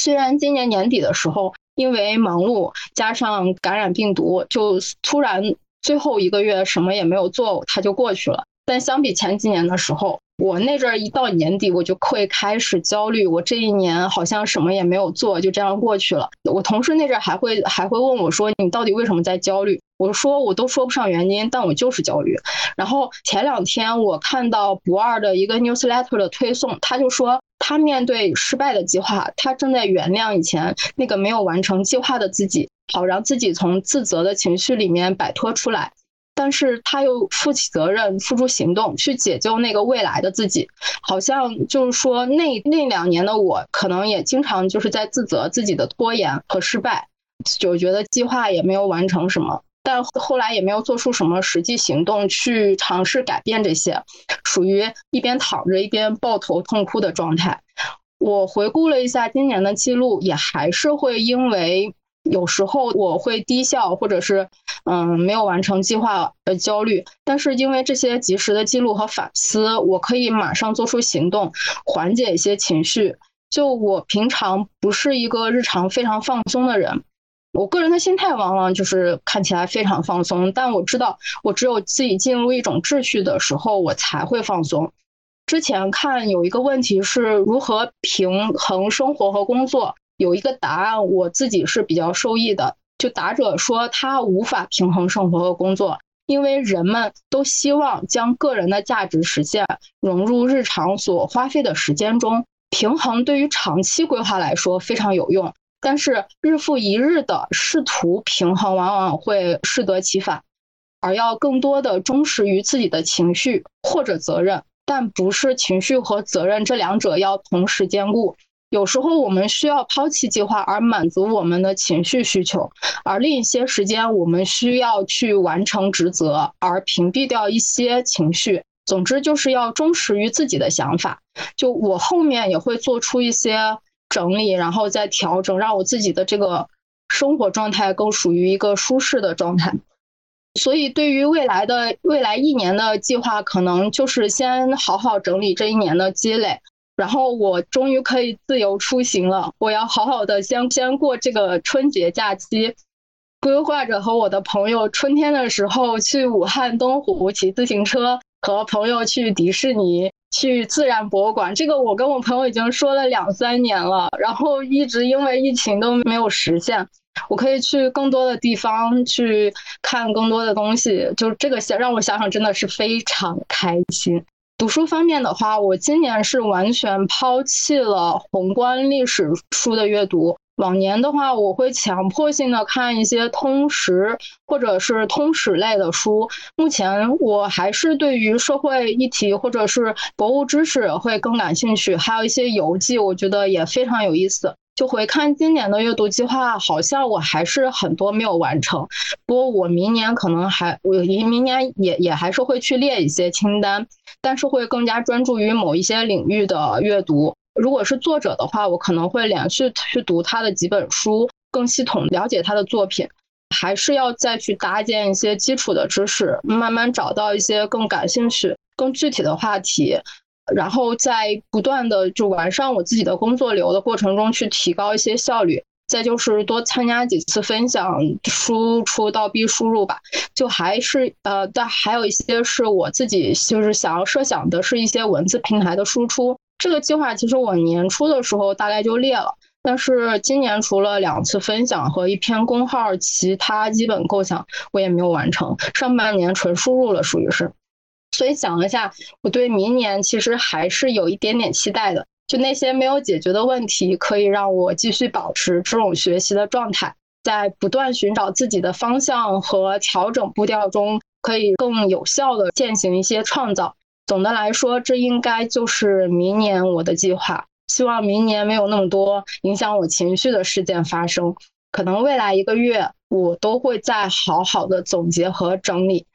虽然今年年底的时候，因为忙碌加上感染病毒，就突然最后一个月什么也没有做，它就过去了。但相比前几年的时候，我那阵儿一到年底，我就会开始焦虑。我这一年好像什么也没有做，就这样过去了。我同事那阵儿还会还会问我说：“你到底为什么在焦虑？”我说：“我都说不上原因，但我就是焦虑。”然后前两天我看到不二的一个 newsletter 的推送，他就说他面对失败的计划，他正在原谅以前那个没有完成计划的自己，好让自己从自责的情绪里面摆脱出来。但是他又负起责任，付出行动去解救那个未来的自己，好像就是说那那两年的我，可能也经常就是在自责自己的拖延和失败，就觉得计划也没有完成什么，但后来也没有做出什么实际行动去尝试改变这些，属于一边躺着一边抱头痛哭的状态。我回顾了一下今年的记录，也还是会因为。有时候我会低效，或者是嗯没有完成计划的焦虑，但是因为这些及时的记录和反思，我可以马上做出行动，缓解一些情绪。就我平常不是一个日常非常放松的人，我个人的心态往往就是看起来非常放松，但我知道我只有自己进入一种秩序的时候，我才会放松。之前看有一个问题是如何平衡生活和工作，有一个答案我自己是比较受益的。就答者说他无法平衡生活和工作，因为人们都希望将个人的价值实现融入日常所花费的时间中。平衡对于长期规划来说非常有用，但是日复一日的试图平衡，往往会适得其反，而要更多的忠实于自己的情绪或者责任，但不是情绪和责任这两者要同时兼顾。有时候我们需要抛弃计划而满足我们的情绪需求，而另一些时间我们需要去完成职责而屏蔽掉一些情绪。总之就是要忠实于自己的想法。就我后面也会做出一些整理，然后再调整，让我自己的这个生活状态更属于一个舒适的状态。所以对于未来的未来一年的计划，可能就是先好好整理这一年的积累，然后我终于可以自由出行了。我要好好的先先过这个春节假期，规划着和我的朋友春天的时候去武汉东湖骑自行车。和朋友去迪士尼、去自然博物馆，这个我跟我朋友已经说了两三年了，然后一直因为疫情都没有实现。我可以去更多的地方去看更多的东西，就这个想让我想想，真的是非常开心。读书方面的话，我今年是完全抛弃了宏观历史书的阅读。往年的话，我会强迫性的看一些通识或者是通史类的书。目前我还是对于社会议题或者是博物知识会更感兴趣，还有一些游记，我觉得也非常有意思。就回看今年的阅读计划，好像我还是很多没有完成。不过我明年可能还，我明年也也还是会去列一些清单，但是会更加专注于某一些领域的阅读。如果是作者的话，我可能会连续去读他的几本书，更系统了解他的作品。还是要再去搭建一些基础的知识，慢慢找到一些更感兴趣、更具体的话题，然后在不断的就完善我自己的工作流的过程中去提高一些效率。再就是多参加几次分享，输出倒逼输入吧。就还是呃，但还有一些是我自己就是想要设想的，是一些文字平台的输出。这个计划其实我年初的时候大概就列了，但是今年除了两次分享和一篇公号，其他基本构想我也没有完成。上半年纯输入了，属于是。所以想了一下，我对明年其实还是有一点点期待的。就那些没有解决的问题，可以让我继续保持这种学习的状态，在不断寻找自己的方向和调整步调中，可以更有效的践行一些创造。总的来说，这应该就是明年我的计划。希望明年没有那么多影响我情绪的事件发生。可能未来一个月，我都会再好好的总结和整理，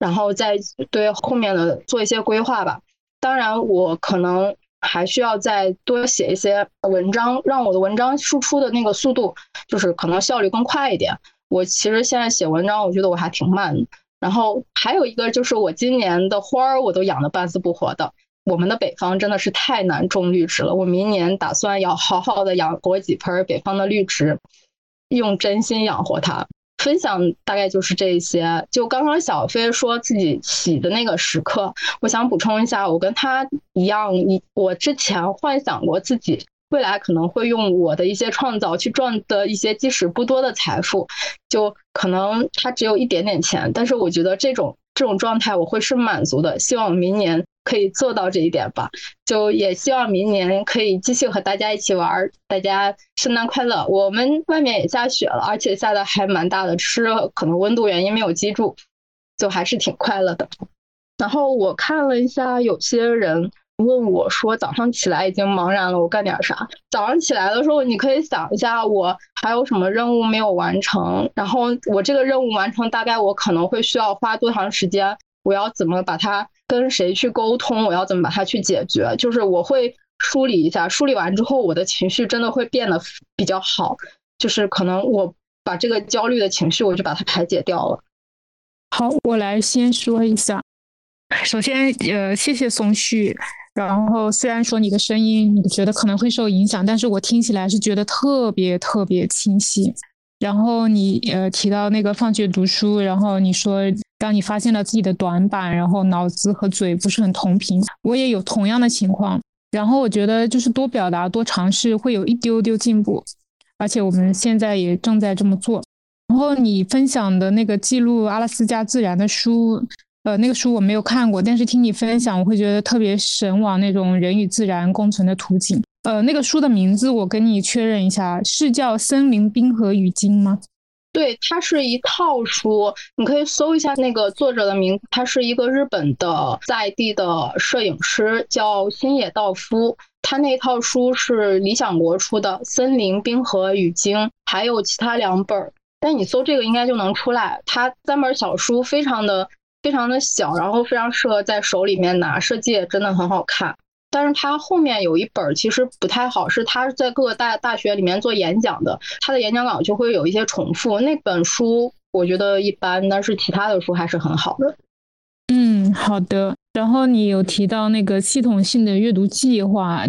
然后再对后面的做一些规划吧。当然，我可能还需要再多写一些文章，让我的文章输出的那个速度，就是可能效率更快一点。我其实现在写文章，我觉得我还挺慢的。然后还有一个就是我今年的花儿我都养的半死不活的。我们的北方真的是太难种绿植了。我明年打算要好好的养活几盆北方的绿植，用真心养活它。分享大概就是这些。就刚刚小飞说自己起的那个时刻，我想补充一下，我跟他一样，我之前幻想过自己。未来可能会用我的一些创造去赚的一些即使不多的财富，就可能他只有一点点钱，但是我觉得这种这种状态我会是满足的。希望明年可以做到这一点吧。就也希望明年可以继续和大家一起玩。大家圣诞快乐！我们外面也下雪了，而且下的还蛮大的，是可能温度原因没有记住，就还是挺快乐的。然后我看了一下，有些人。问我说：“早上起来已经茫然了，我干点啥？”早上起来的时候，你可以想一下，我还有什么任务没有完成？然后我这个任务完成，大概我可能会需要花多长时间？我要怎么把它跟谁去沟通？我要怎么把它去解决？就是我会梳理一下，梳理完之后，我的情绪真的会变得比较好。就是可能我把这个焦虑的情绪，我就把它排解掉了。好，我来先说一下。首先，呃，谢谢松旭。然后虽然说你的声音你觉得可能会受影响，但是我听起来是觉得特别特别清晰。然后你呃提到那个放学读书，然后你说当你发现了自己的短板，然后脑子和嘴不是很同频，我也有同样的情况。然后我觉得就是多表达、多尝试，会有一丢丢进步。而且我们现在也正在这么做。然后你分享的那个记录阿拉斯加自然的书，呃，那个书我没有看过，但是听你分享，我会觉得特别神往那种人与自然共存的图景。呃，那个书的名字我跟你确认一下，是叫《森林冰河与鲸》吗？对，它是一套书，你可以搜一下那个作者的名字，他是一个日本的在地的摄影师，叫新野道夫。他那套书是理想国出的《森林冰河与鲸》，还有其他两本儿，但你搜这个应该就能出来。它三本小书非常的非常的小，然后非常适合在手里面拿，设计也真的很好看。但是它后面有一本其实不太好，是他在各个大大学里面做演讲的，他的演讲稿就会有一些重复。那本书我觉得一般，但是其他的书还是很好的。嗯，好的。然后你有提到那个系统性的阅读计划，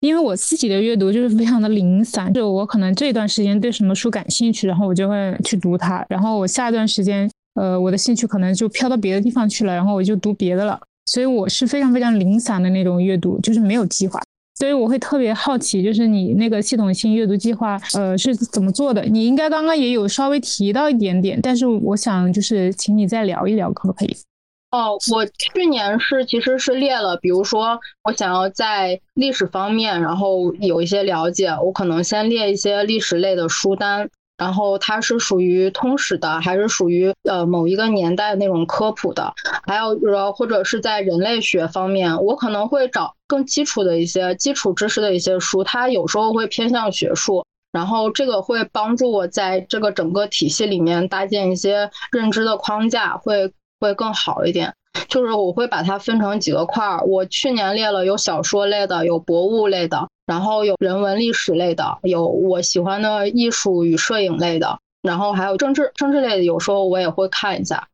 因为我自己的阅读就是非常的零散，就我可能这段时间对什么书感兴趣，然后我就会去读它，然后我下一段时间，呃，我的兴趣可能就飘到别的地方去了，然后我就读别的了。所以我是非常非常零散的那种阅读，就是没有计划。所以我会特别好奇，就是你那个系统性阅读计划，呃，是怎么做的？你应该刚刚也有稍微提到一点点，但是我想就是请你再聊一聊，可不可以？哦，我去年是其实是列了，比如说我想要在历史方面，然后有一些了解，我可能先列一些历史类的书单。然后它是属于通史的，还是属于呃某一个年代那种科普的？还有呃或者是在人类学方面，我可能会找更基础的一些基础知识的一些书，它有时候会偏向学术，然后这个会帮助我在这个整个体系里面搭建一些认知的框架，会会更好一点。就是我会把它分成几个块儿，我去年列了有小说类的，有博物类的。然后有人文历史类的，有我喜欢的艺术与摄影类的，然后还有政治政治类的，有时候我也会看一下。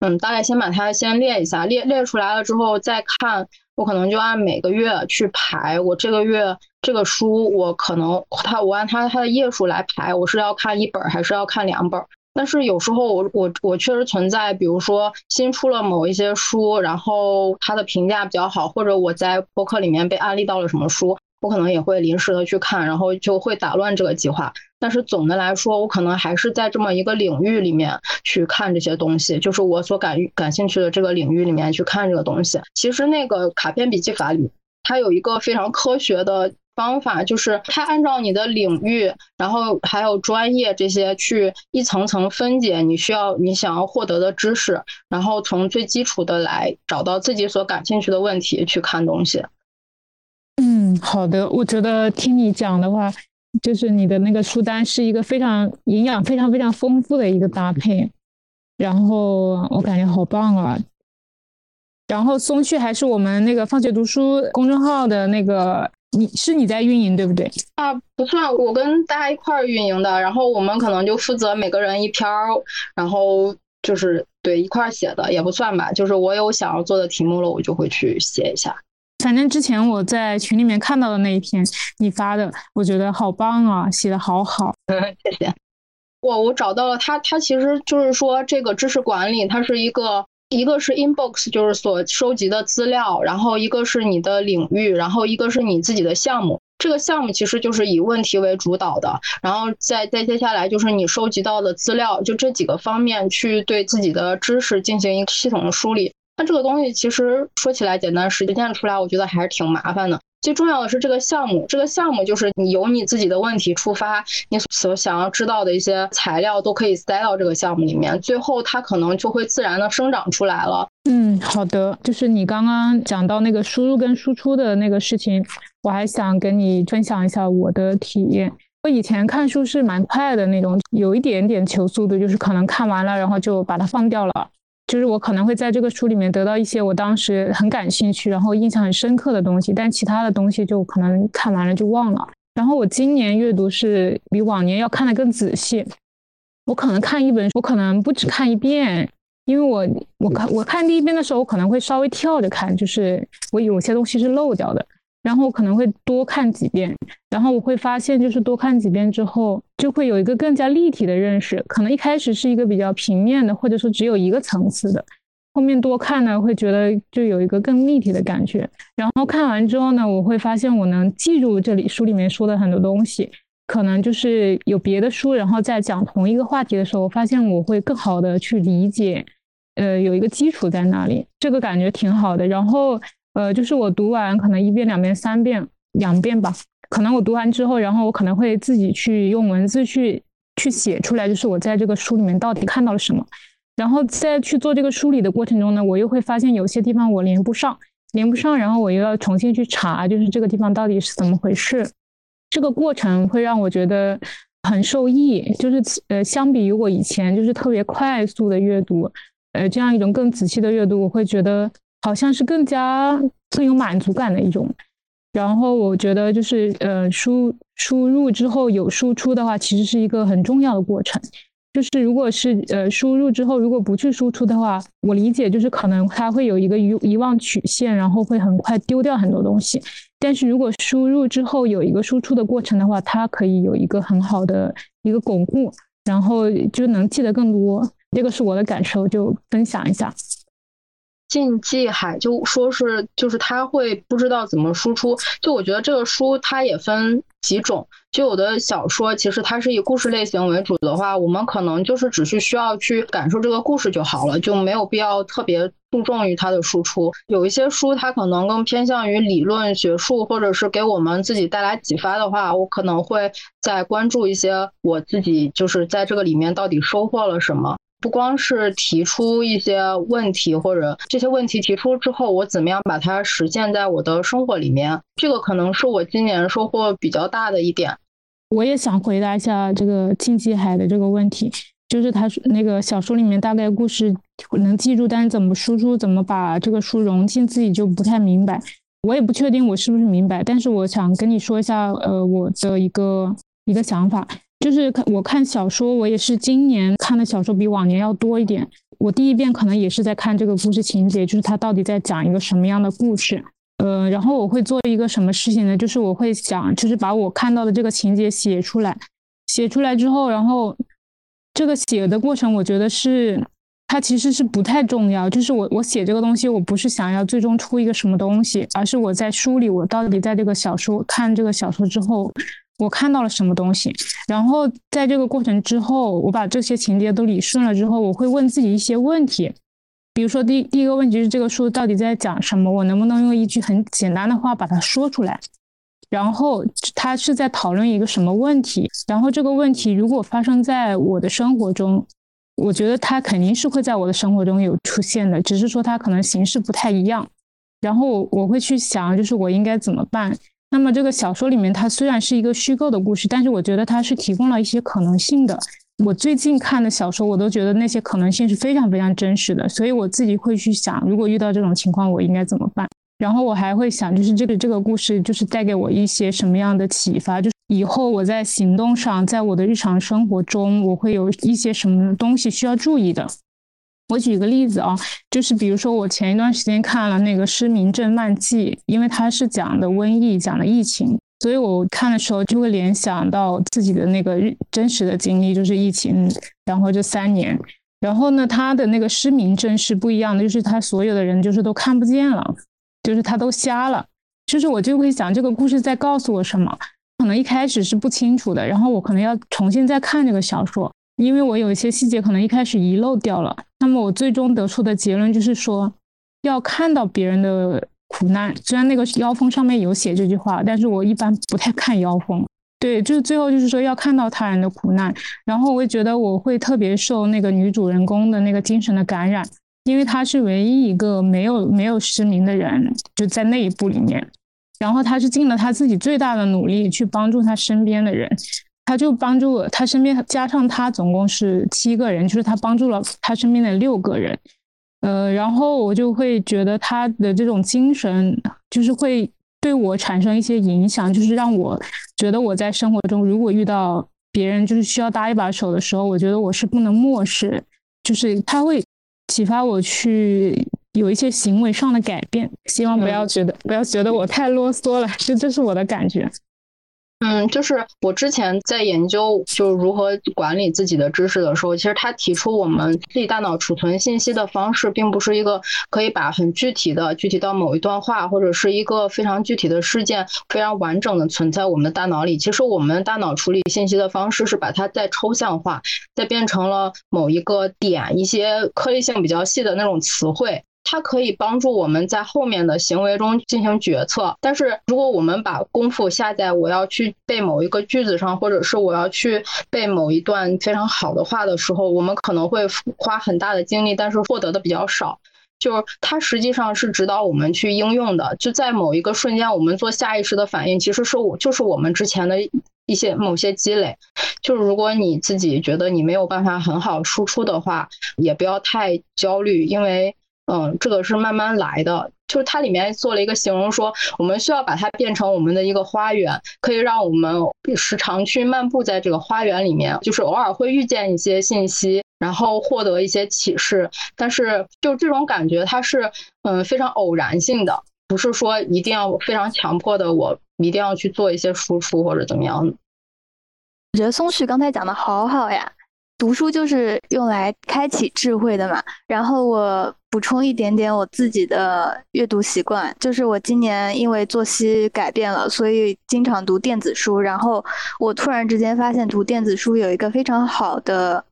嗯，大概先把它先列一下，列列出来了之后再看，我可能就按每个月去排。我这个月这个书，我可能它我按它它的页数来排，我是要看一本还是要看两本？但是有时候我我我确实存在，比如说新出了某一些书，然后它的评价比较好，或者我在博客里面被安利到了什么书。我可能也会临时的去看，然后就会打乱这个计划。但是总的来说，我可能还是在这么一个领域里面去看这些东西，就是我所感感兴趣的这个领域里面去看这个东西。其实那个卡片笔记法里，它有一个非常科学的方法，就是它按照你的领域，然后还有专业这些去一层层分解你需要你想要获得的知识，然后从最基础的来找到自己所感兴趣的问题去看东西。嗯，好的。我觉得听你讲的话，就是你的那个书单是一个非常营养、非常非常丰富的一个搭配，然后我感觉好棒啊。然后松旭还是我们那个放学读书公众号的那个，你是你在运营对不对？啊，不算，我跟大家一块儿运营的。然后我们可能就负责每个人一篇儿，然后就是对一块儿写的，也不算吧。就是我有想要做的题目了，我就会去写一下。反正之前我在群里面看到的那一篇你发的，我觉得好棒啊，写的好好。(laughs) 谢谢。我我找到了它，它其实就是说这个知识管理，它是一个一个是 inbox，就是所收集的资料，然后一个是你的领域，然后一个是你自己的项目。这个项目其实就是以问题为主导的，然后再再接下来就是你收集到的资料，就这几个方面去对自己的知识进行一个系统的梳理。那这个东西其实说起来简单，实践出来我觉得还是挺麻烦的。最重要的是这个项目，这个项目就是你由你自己的问题出发，你所想要知道的一些材料都可以塞到这个项目里面，最后它可能就会自然的生长出来了。嗯，好的，就是你刚刚讲到那个输入跟输出的那个事情，我还想跟你分享一下我的体验。我以前看书是蛮快的那种，有一点点求速度，就是可能看完了然后就把它放掉了。就是我可能会在这个书里面得到一些我当时很感兴趣，然后印象很深刻的东西，但其他的东西就可能看完了就忘了。然后我今年阅读是比往年要看的更仔细，我可能看一本书，我可能不止看一遍，因为我我看我看第一遍的时候，我可能会稍微跳着看，就是我有些东西是漏掉的。然后我可能会多看几遍，然后我会发现，就是多看几遍之后，就会有一个更加立体的认识。可能一开始是一个比较平面的，或者说只有一个层次的，后面多看呢，会觉得就有一个更立体的感觉。然后看完之后呢，我会发现我能记住这里书里面说的很多东西。可能就是有别的书，然后在讲同一个话题的时候，我发现我会更好的去理解，呃，有一个基础在那里，这个感觉挺好的。然后，呃，就是我读完可能一遍、两遍、三遍、两遍吧，可能我读完之后，然后我可能会自己去用文字去去写出来，就是我在这个书里面到底看到了什么。然后在去做这个梳理的过程中呢，我又会发现有些地方我连不上，连不上，然后我又要重新去查，就是这个地方到底是怎么回事。这个过程会让我觉得很受益，就是呃，相比于我以前就是特别快速的阅读，呃，这样一种更仔细的阅读，我会觉得好像是更加更有满足感的一种。然后我觉得就是呃，输输入之后有输出的话，其实是一个很重要的过程。就是如果是呃输入之后如果不去输出的话，我理解就是可能它会有一个遗遗忘曲线，然后会很快丢掉很多东西。但是如果输入之后有一个输出的过程的话，它可以有一个很好的一个巩固，然后就能记得更多。这个是我的感受，就分享一下。禁忌海就说是就是他会不知道怎么输出，就我觉得这个书它也分几种，就有的小说其实它是以故事类型为主的话，我们可能就是只是需要去感受这个故事就好了，就没有必要特别注重于它的输出。有一些书它可能更偏向于理论学术，或者是给我们自己带来启发的话，我可能会再关注一些我自己就是在这个里面到底收获了什么。不光是提出一些问题，或者这些问题提出之后，我怎么样把它实现在我的生活里面？这个可能是我今年收获比较大的一点。我也想回答一下这个禁忌海的这个问题，就是他那个小说里面大概故事能记住，但是怎么输出，怎么把这个书融进自己就不太明白。我也不确定我是不是明白，但是我想跟你说一下，呃，我的一个一个想法。就是看我看小说，我也是今年看的小说比往年要多一点。我第一遍可能也是在看这个故事情节，就是他到底在讲一个什么样的故事。呃，然后我会做一个什么事情呢？就是我会想，就是把我看到的这个情节写出来。写出来之后，然后这个写的过程，我觉得是它其实是不太重要。就是我我写这个东西，我不是想要最终出一个什么东西，而是我在梳理我到底在这个小说看这个小说之后。我看到了什么东西，然后在这个过程之后，我把这些情节都理顺了之后，我会问自己一些问题，比如说第第一个问题是这个书到底在讲什么，我能不能用一句很简单的话把它说出来？然后他是在讨论一个什么问题？然后这个问题如果发生在我的生活中，我觉得它肯定是会在我的生活中有出现的，只是说它可能形式不太一样。然后我会去想，就是我应该怎么办？那么这个小说里面，它虽然是一个虚构的故事，但是我觉得它是提供了一些可能性的。我最近看的小说，我都觉得那些可能性是非常非常真实的，所以我自己会去想，如果遇到这种情况，我应该怎么办？然后我还会想，就是这个这个故事就是带给我一些什么样的启发？就是以后我在行动上，在我的日常生活中，我会有一些什么东西需要注意的。我举个例子啊，就是比如说我前一段时间看了那个《失明症漫记》，因为它是讲的瘟疫，讲的疫情，所以我看的时候就会联想到自己的那个真实的经历，就是疫情，然后这三年，然后呢，他的那个失明症是不一样的，就是他所有的人就是都看不见了，就是他都瞎了，就是我就会想这个故事在告诉我什么，可能一开始是不清楚的，然后我可能要重新再看这个小说。因为我有一些细节可能一开始遗漏掉了，那么我最终得出的结论就是说，要看到别人的苦难。虽然那个腰封上面有写这句话，但是我一般不太看腰封。对，就是最后就是说要看到他人的苦难。然后我也觉得我会特别受那个女主人公的那个精神的感染，因为她是唯一一个没有没有失明的人，就在那一部里面。然后她是尽了她自己最大的努力去帮助她身边的人。他就帮助他身边加上他总共是七个人，就是他帮助了他身边的六个人，呃，然后我就会觉得他的这种精神就是会对我产生一些影响，就是让我觉得我在生活中如果遇到别人就是需要搭一把手的时候，我觉得我是不能漠视，就是他会启发我去有一些行为上的改变。希望不要觉得不要觉得我太啰嗦了，就这是我的感觉。嗯，就是我之前在研究就是如何管理自己的知识的时候，其实他提出我们自己大脑储存信息的方式，并不是一个可以把很具体的具体到某一段话或者是一个非常具体的事件非常完整的存在我们的大脑里。其实我们大脑处理信息的方式是把它再抽象化，再变成了某一个点，一些颗粒性比较细的那种词汇。它可以帮助我们在后面的行为中进行决策，但是如果我们把功夫下在我要去背某一个句子上，或者是我要去背某一段非常好的话的时候，我们可能会花很大的精力，但是获得的比较少。就是它实际上是指导我们去应用的，就在某一个瞬间，我们做下意识的反应，其实是我就是我们之前的一些某些积累。就是如果你自己觉得你没有办法很好输出的话，也不要太焦虑，因为。嗯，这个是慢慢来的，就是它里面做了一个形容，说我们需要把它变成我们的一个花园，可以让我们时常去漫步在这个花园里面，就是偶尔会遇见一些信息，然后获得一些启示，但是就这种感觉，它是嗯非常偶然性的，不是说一定要非常强迫的，我一定要去做一些输出或者怎么样。我觉得松旭刚才讲的好好呀。读书就是用来开启智慧的嘛。然后我补充一点点我自己的阅读习惯，就是我今年因为作息改变了，所以经常读电子书。然后我突然之间发现，读电子书有一个非常好的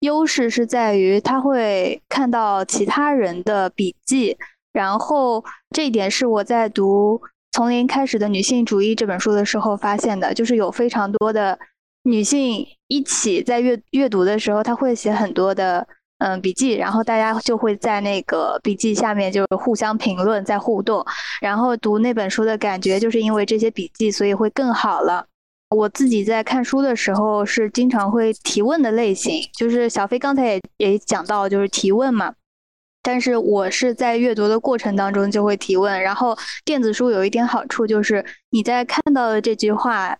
优势，是在于它会看到其他人的笔记。然后这一点是我在读《从零开始的女性主义》这本书的时候发现的，就是有非常多的。女性一起在阅阅读的时候，她会写很多的嗯笔记，然后大家就会在那个笔记下面就互相评论，在互动。然后读那本书的感觉，就是因为这些笔记，所以会更好了。我自己在看书的时候是经常会提问的类型，就是小飞刚才也也讲到，就是提问嘛。但是我是在阅读的过程当中就会提问，然后电子书有一点好处就是你在看到的这句话。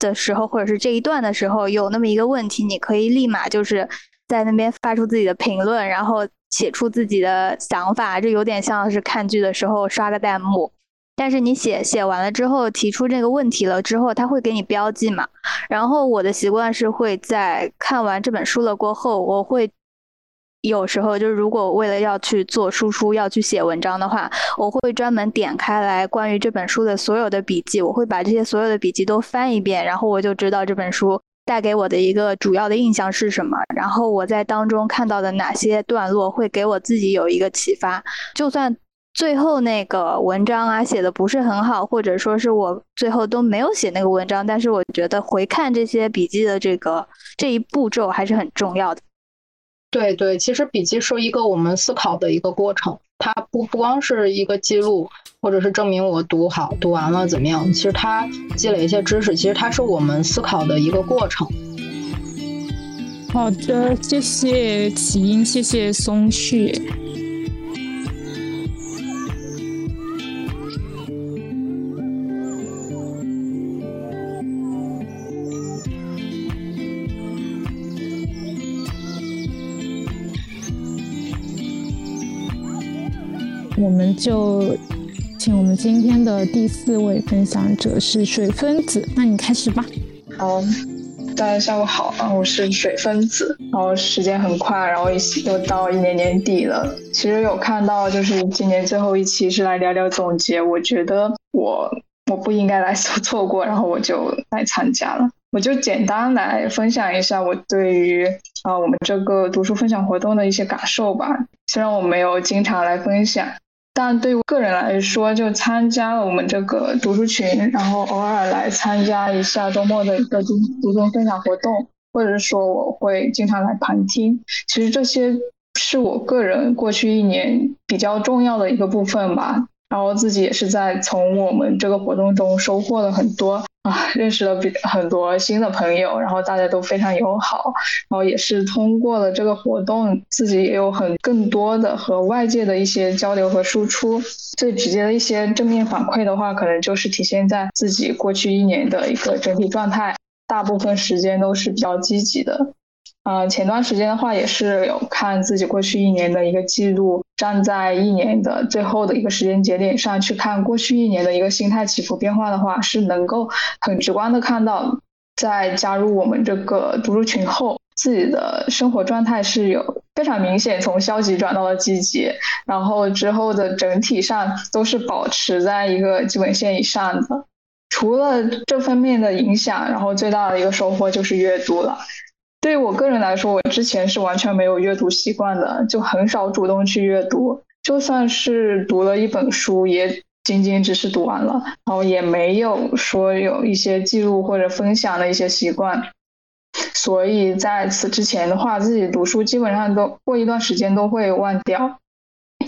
的时候，或者是这一段的时候，有那么一个问题，你可以立马就是在那边发出自己的评论，然后写出自己的想法，这有点像是看剧的时候刷个弹幕。但是你写写完了之后，提出这个问题了之后，他会给你标记嘛？然后我的习惯是会在看完这本书了过后，我会。有时候就是，如果为了要去做输出、要去写文章的话，我会专门点开来关于这本书的所有的笔记，我会把这些所有的笔记都翻一遍，然后我就知道这本书带给我的一个主要的印象是什么，然后我在当中看到的哪些段落会给我自己有一个启发。就算最后那个文章啊写的不是很好，或者说是我最后都没有写那个文章，但是我觉得回看这些笔记的这个这一步骤还是很重要的。对对，其实笔记是一个我们思考的一个过程，它不不光是一个记录，或者是证明我读好读完了怎么样，其实它积累一些知识，其实它是我们思考的一个过程。好的，谢谢起因，谢谢松旭。我们就请我们今天的第四位分享者是水分子，那你开始吧。好，大家下午好啊，我是水分子。然后时间很快，然后一又到一年年底了。其实有看到，就是今年最后一期是来聊聊总结。我觉得我我不应该来错错过，然后我就来参加了。我就简单来分享一下我对于啊我们这个读书分享活动的一些感受吧。虽然我没有经常来分享。但对于个人来说，就参加了我们这个读书群，然后偶尔来参加一下周末的一个读读书分享活动，或者是说我会经常来旁听。其实这些是我个人过去一年比较重要的一个部分吧。然后自己也是在从我们这个活动中收获了很多啊，认识了比很多新的朋友，然后大家都非常友好，然后也是通过了这个活动，自己也有很更多的和外界的一些交流和输出。最直接的一些正面反馈的话，可能就是体现在自己过去一年的一个整体状态，大部分时间都是比较积极的。呃，前段时间的话也是有看自己过去一年的一个记录，站在一年的最后的一个时间节点上去看过去一年的一个心态起伏变化的话，是能够很直观的看到，在加入我们这个读书群后，自己的生活状态是有非常明显从消极转到了积极，然后之后的整体上都是保持在一个基本线以上的。除了这方面的影响，然后最大的一个收获就是阅读了。对于我个人来说，我之前是完全没有阅读习惯的，就很少主动去阅读。就算是读了一本书，也仅仅只是读完了，然后也没有说有一些记录或者分享的一些习惯。所以在此之前的话，自己读书基本上都过一段时间都会忘掉。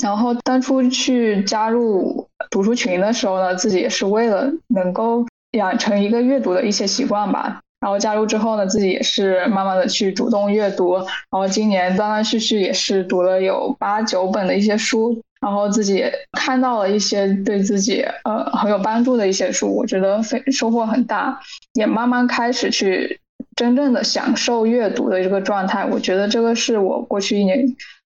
然后当初去加入读书群的时候呢，自己也是为了能够养成一个阅读的一些习惯吧。然后加入之后呢，自己也是慢慢的去主动阅读，然后今年断断续续也是读了有八九本的一些书，然后自己也看到了一些对自己呃很有帮助的一些书，我觉得非收获很大，也慢慢开始去真正的享受阅读的这个状态，我觉得这个是我过去一年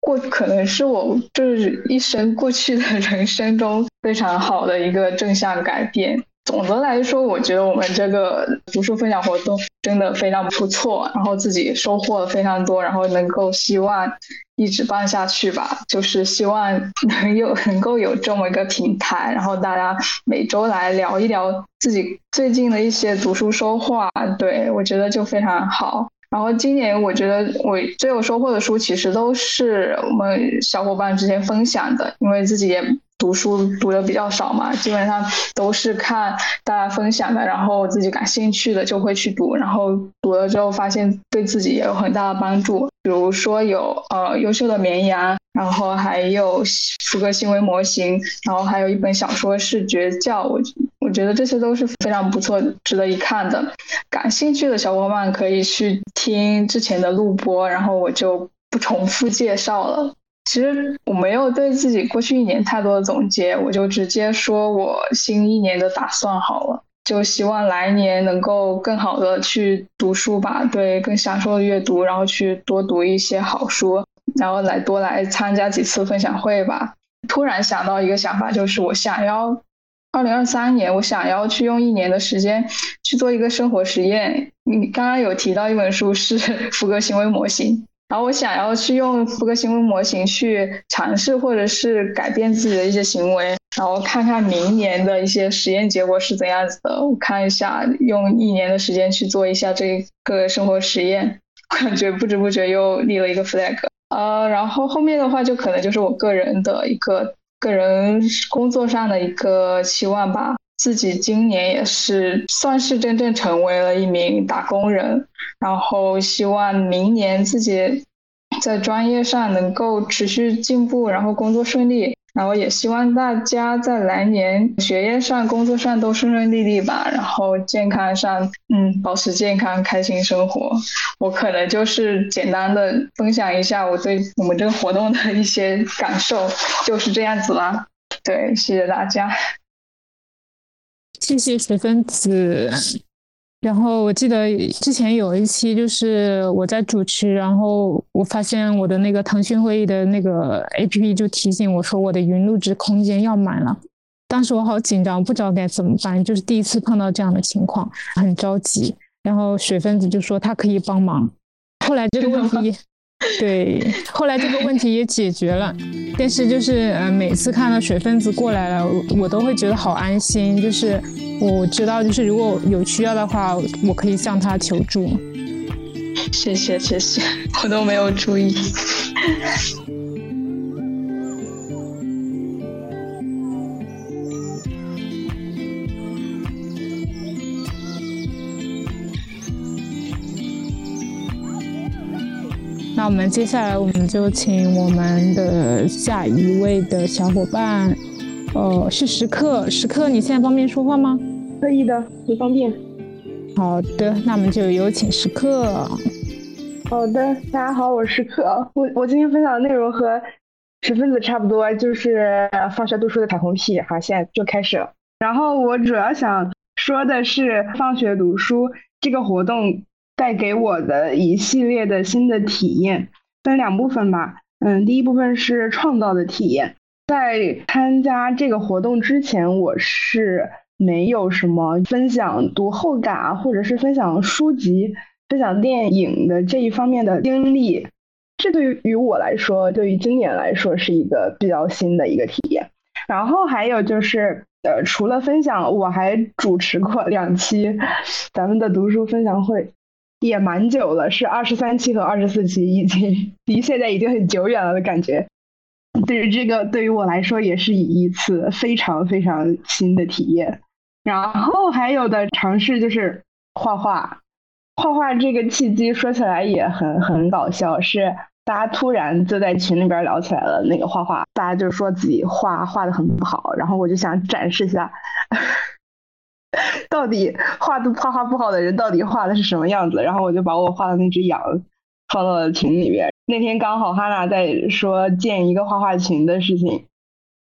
过可能是我这一生过去的人生中非常好的一个正向改变。总的来说，我觉得我们这个读书分享活动真的非常不错，然后自己收获了非常多，然后能够希望一直办下去吧。就是希望能有能够有这么一个平台，然后大家每周来聊一聊自己最近的一些读书收获，对我觉得就非常好。然后今年我觉得我最有收获的书，其实都是我们小伙伴之间分享的，因为自己也。读书读的比较少嘛，基本上都是看大家分享的，然后自己感兴趣的就会去读，然后读了之后发现对自己也有很大的帮助。比如说有呃优秀的绵羊，然后还有福格行为模型，然后还有一本小说是绝教，我我觉得这些都是非常不错、值得一看的。感兴趣的小伙伴可以去听之前的录播，然后我就不重复介绍了。其实我没有对自己过去一年太多的总结，我就直接说我新一年的打算好了。就希望来年能够更好的去读书吧，对，更享受阅读，然后去多读一些好书，然后来多来参加几次分享会吧。突然想到一个想法，就是我想要二零二三年，我想要去用一年的时间去做一个生活实验。你刚刚有提到一本书是 (laughs) 福格行为模型。然后我想要去用福格行为模型去尝试或者是改变自己的一些行为，然后看看明年的一些实验结果是怎样子的。我看一下，用一年的时间去做一下这个生活实验，感觉不知不觉又立了一个 flag。呃，然后后面的话就可能就是我个人的一个个人工作上的一个期望吧。自己今年也是算是真正成为了一名打工人，然后希望明年自己在专业上能够持续进步，然后工作顺利，然后也希望大家在来年学业上、工作上都顺顺利利吧，然后健康上，嗯，保持健康，开心生活。我可能就是简单的分享一下我对我们这个活动的一些感受，就是这样子啦。对，谢谢大家。谢谢水分子。然后我记得之前有一期就是我在主持，然后我发现我的那个腾讯会议的那个 APP 就提醒我说我的云录制空间要满了。当时我好紧张，不知道该怎么办，就是第一次碰到这样的情况，很着急。然后水分子就说他可以帮忙。后来这个问题。(laughs) 对，后来这个问题也解决了，但是就是呃，每次看到水分子过来了，我都会觉得好安心，就是我知道，就是如果有需要的话，我可以向他求助。谢谢谢谢，我都没有注意。那我们接下来，我们就请我们的下一位的小伙伴，呃，是时刻，时刻，你现在方便说话吗？可以的，很方便。好的，那我们就有请时刻。好的，大家好，我是时刻。我我今天分享的内容和十分子差不多，就是放学读书的彩虹屁。好，现在就开始。然后我主要想说的是，放学读书这个活动。带给我的一系列的新的体验，分两部分吧。嗯，第一部分是创造的体验，在参加这个活动之前，我是没有什么分享读后感啊，或者是分享书籍、分享电影的这一方面的经历。这对于我来说，对于今年来说是一个比较新的一个体验。然后还有就是，呃，除了分享，我还主持过两期咱们的读书分享会。也蛮久了，是二十三期和二十四期，已经离现在已经很久远了的感觉。对于这个，对于我来说也是一次非常非常新的体验。然后还有的尝试就是画画，画画这个契机说起来也很很搞笑，是大家突然就在群里边聊起来了那个画画，大家就说自己画画的很不好，然后我就想展示一下。(laughs) 到底画的画画不好的人到底画的是什么样子？然后我就把我画的那只羊放到了群里边。那天刚好哈娜在说建一个画画群的事情，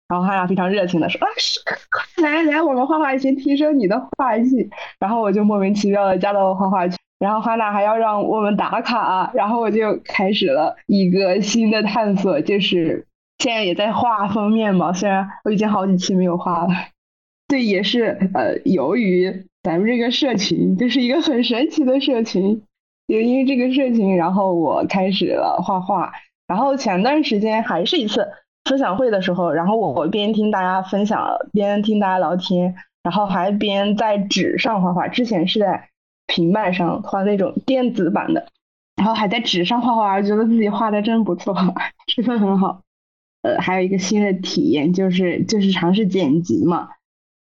然后哈娜非常热情的说：“啊，是，快来来，我们画画群提升你的画技。”然后我就莫名其妙的加到了画画群。然后哈娜还要让我们打卡，然后我就开始了一个新的探索，就是现在也在画封面嘛。虽然我已经好几期没有画了。这也是呃，由于咱们这个社群就是一个很神奇的社群，就因为这个社群，然后我开始了画画。然后前段时间还是一次分享会的时候，然后我边听大家分享，边听大家聊天，然后还边在纸上画画。之前是在平板上画那种电子版的，然后还在纸上画画，觉得自己画的真不错，(laughs) 真的很好。呃，还有一个新的体验就是就是尝试剪辑嘛。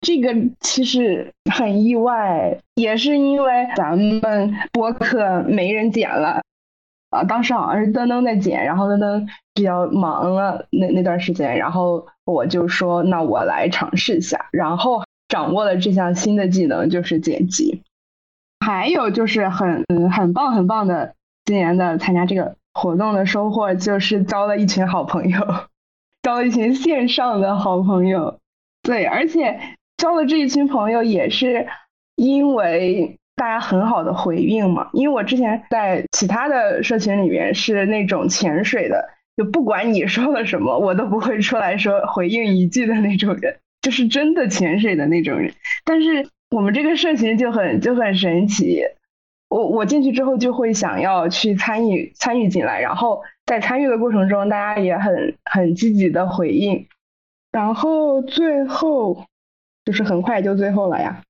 这个其实很意外，也是因为咱们播客没人剪了啊。当时好像是噔噔在剪，然后噔噔比较忙了那那段时间，然后我就说那我来尝试一下，然后掌握了这项新的技能，就是剪辑。还有就是很嗯很棒很棒的，今年的参加这个活动的收获就是交了一群好朋友，(laughs) 交了一群线上的好朋友。对，而且。交的这一群朋友也是因为大家很好的回应嘛，因为我之前在其他的社群里面是那种潜水的，就不管你说了什么，我都不会出来说回应一句的那种人，就是真的潜水的那种人。但是我们这个社群就很就很神奇，我我进去之后就会想要去参与参与进来，然后在参与的过程中，大家也很很积极的回应，然后最后。就是很快就最后了呀，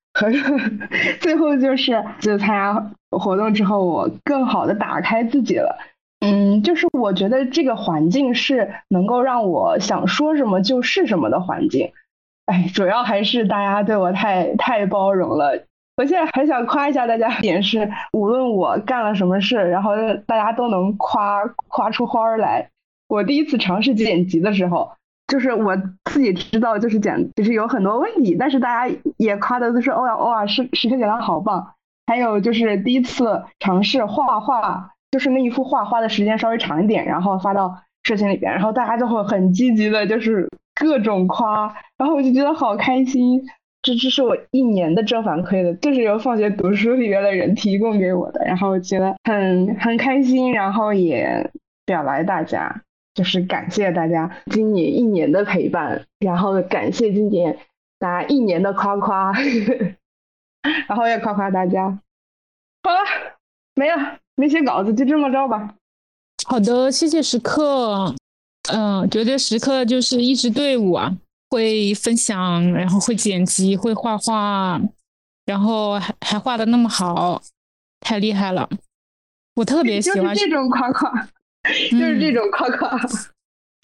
(laughs) 最后就是就参加活动之后，我更好的打开自己了。嗯，就是我觉得这个环境是能够让我想说什么就是什么的环境。哎，主要还是大家对我太太包容了。我现在很想夸一下大家，点是无论我干了什么事，然后大家都能夸夸出花来。我第一次尝试剪辑的时候。就是我自己知道，就是剪，就是有很多问题，但是大家也夸的都是哦呀哦啊，时时刻剪的好棒。还有就是第一次尝试画画，就是那一幅画花的时间稍微长一点，然后发到社群里边，然后大家就会很积极的，就是各种夸，然后我就觉得好开心。这这是我一年的正反馈的，就是由放学读书里边的人提供给我的，然后觉得很很开心，然后也表白大家。就是感谢大家今年一年的陪伴，然后感谢今年大家一年的夸夸，(laughs) 然后也夸夸大家。好了，没了，没写稿子，就这么着吧。好的，谢谢时刻。嗯，觉得时刻就是一支队伍啊，会分享，然后会剪辑，会画画，然后还还画的那么好，太厉害了。我特别喜欢这种夸夸。(laughs) 就是这种夸夸，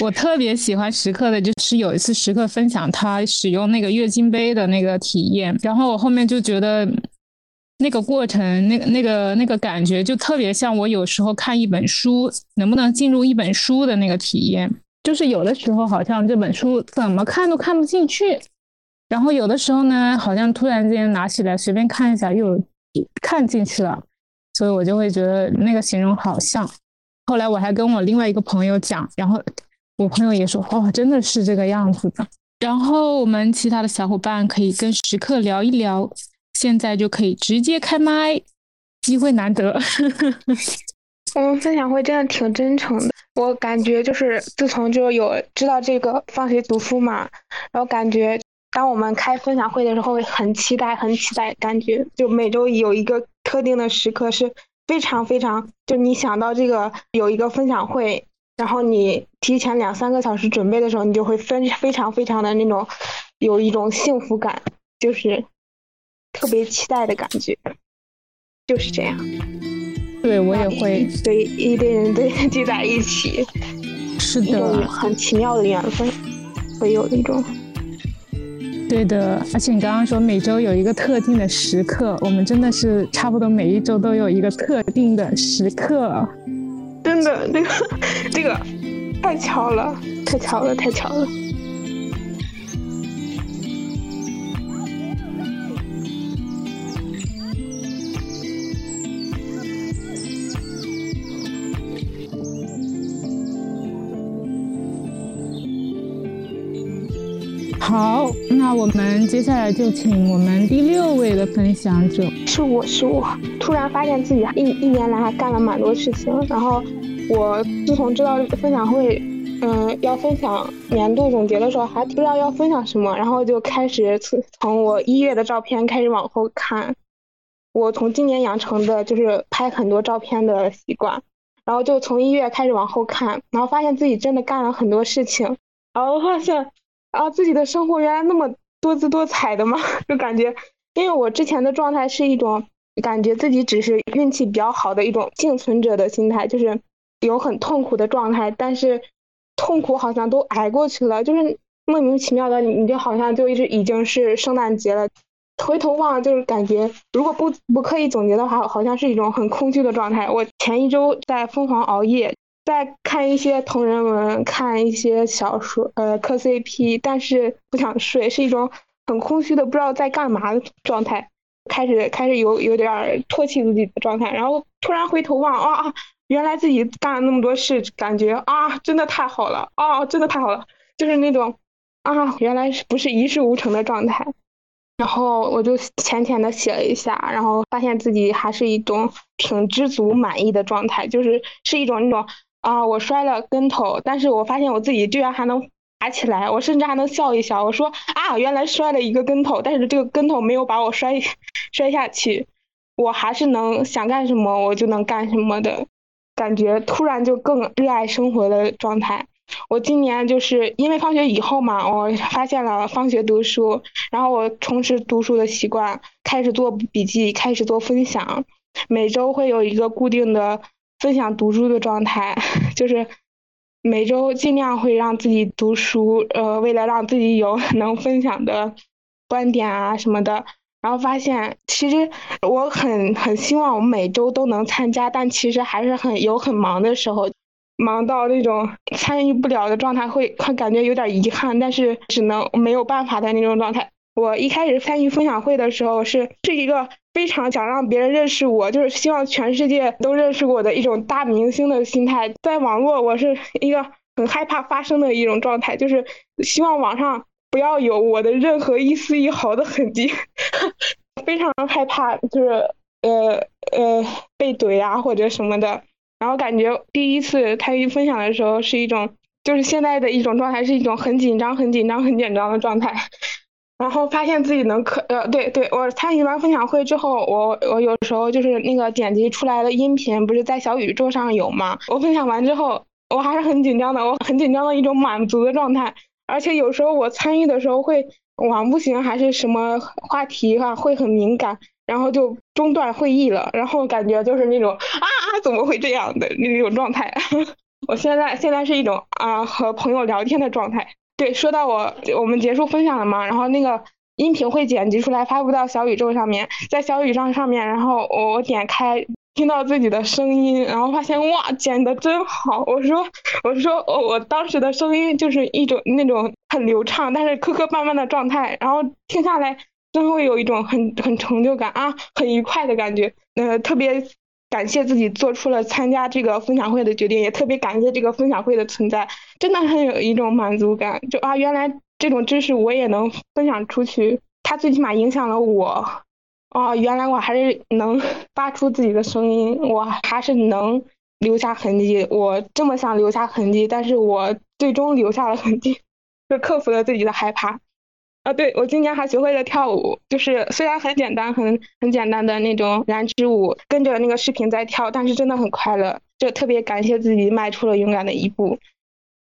我特别喜欢时刻的，就是有一次时刻分享他使用那个月经杯的那个体验，然后我后面就觉得那个过程，那个那个那个感觉，就特别像我有时候看一本书，能不能进入一本书的那个体验，就是有的时候好像这本书怎么看都看不进去，然后有的时候呢，好像突然间拿起来随便看一下又看进去了，所以我就会觉得那个形容好像。后来我还跟我另外一个朋友讲，然后我朋友也说：“哦，真的是这个样子的。”然后我们其他的小伙伴可以跟时刻聊一聊，现在就可以直接开麦。机会难得。我们分享会真的挺真诚的，我感觉就是自从就有知道这个放学读书嘛，然后感觉当我们开分享会的时候会很期待，很期待，感觉就每周有一个特定的时刻是非常非常，就你想到这个有一个分享会，然后你提前两三个小时准备的时候，你就会非非常非常的那种有一种幸福感，就是特别期待的感觉，就是这样。对我也会，对一堆人堆聚在一起，是的，很奇妙的缘分，会有那种。对的，而且你刚刚说每周有一个特定的时刻，我们真的是差不多每一周都有一个特定的时刻。真的，这个这个太巧了，太巧了，太巧了。好，那我们接下来就请我们第六位的分享者。是我是我，突然发现自己一一年来还干了蛮多事情。然后我自从知道分享会，嗯，要分享年度总结的时候，还不知道要分享什么，然后就开始从从我一月的照片开始往后看。我从今年养成的就是拍很多照片的习惯，然后就从一月开始往后看，然后发现自己真的干了很多事情，然后发现。啊，自己的生活原来那么多姿多彩的吗？(laughs) 就感觉，因为我之前的状态是一种感觉自己只是运气比较好的一种幸存者的心态，就是有很痛苦的状态，但是痛苦好像都挨过去了，就是莫名其妙的，你你就好像就一直已经是圣诞节了，回头望就是感觉，如果不不刻意总结的话，好像是一种很空虚的状态。我前一周在疯狂熬夜。在看一些同人文，看一些小说，呃，磕 CP，但是不想睡，是一种很空虚的不知道在干嘛的状态。开始开始有有点唾弃自己的状态，然后突然回头望，啊，原来自己干了那么多事，感觉啊，真的太好了，啊，真的太好了，就是那种啊，原来是不是一事无成的状态。然后我就浅浅的写了一下，然后发现自己还是一种挺知足满意的状态，就是是一种那种。啊！我摔了跟头，但是我发现我自己居然还能爬起来，我甚至还能笑一笑。我说啊，原来摔了一个跟头，但是这个跟头没有把我摔摔下去，我还是能想干什么我就能干什么的感觉，突然就更热爱生活的状态。我今年就是因为放学以后嘛，我发现了放学读书，然后我重拾读书的习惯，开始做笔记，开始做分享，每周会有一个固定的。分享读书的状态，(laughs) 就是每周尽量会让自己读书，呃，为了让自己有 (laughs) 能分享的观点啊什么的。然后发现，其实我很很希望我每周都能参加，但其实还是很有很忙的时候，忙到那种参与不了的状态，会会感觉有点遗憾，但是只能没有办法的那种状态。我一开始参与分享会的时候，是是一个非常想让别人认识我，就是希望全世界都认识我的一种大明星的心态。在网络，我是一个很害怕发生的一种状态，就是希望网上不要有我的任何一丝一毫的痕迹，(laughs) 非常害怕就是呃呃被怼啊或者什么的。然后感觉第一次参与分享的时候，是一种就是现在的一种状态，是一种很紧张、很紧张、很紧张的状态。然后发现自己能可呃对对，我参与完分享会之后，我我有时候就是那个剪辑出来的音频不是在小宇宙上有吗？我分享完之后，我还是很紧张的，我很紧张的一种满足的状态。而且有时候我参与的时候会网不行还是什么话题哈会很敏感，然后就中断会议了，然后感觉就是那种啊怎么会这样的那种状态。(laughs) 我现在现在是一种啊和朋友聊天的状态。对，说到我，我们结束分享了嘛，然后那个音频会剪辑出来发布到小宇宙上面，在小宇宙上面，然后我我点开听到自己的声音，然后发现哇，剪的真好。我说，我说，我我当时的声音就是一种那种很流畅，但是磕磕绊绊的状态，然后听下来真会有一种很很成就感啊，很愉快的感觉，呃，特别。感谢自己做出了参加这个分享会的决定，也特别感谢这个分享会的存在，真的很有一种满足感。就啊，原来这种知识我也能分享出去，它最起码影响了我，哦，原来我还是能发出自己的声音，我还是能留下痕迹。我这么想留下痕迹，但是我最终留下了痕迹，就克服了自己的害怕。啊，对，我今年还学会了跳舞，就是虽然很简单，很很简单的那种燃脂舞，跟着那个视频在跳，但是真的很快乐，就特别感谢自己迈出了勇敢的一步。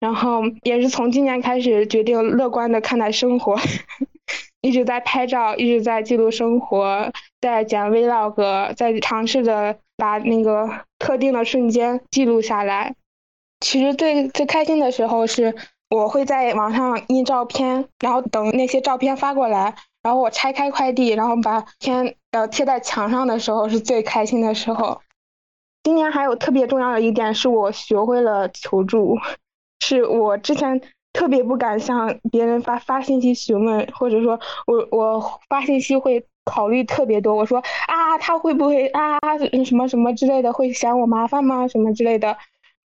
然后也是从今年开始决定乐观的看待生活，(laughs) 一直在拍照，一直在记录生活，在剪 vlog，在尝试着把那个特定的瞬间记录下来。其实最最开心的时候是。我会在网上印照片，然后等那些照片发过来，然后我拆开快递，然后把贴呃贴在墙上的时候是最开心的时候。今年还有特别重要的一点是我学会了求助，是我之前特别不敢向别人发发信息询问，或者说我我发信息会考虑特别多，我说啊他会不会啊什么什么之类的会嫌我麻烦吗什么之类的。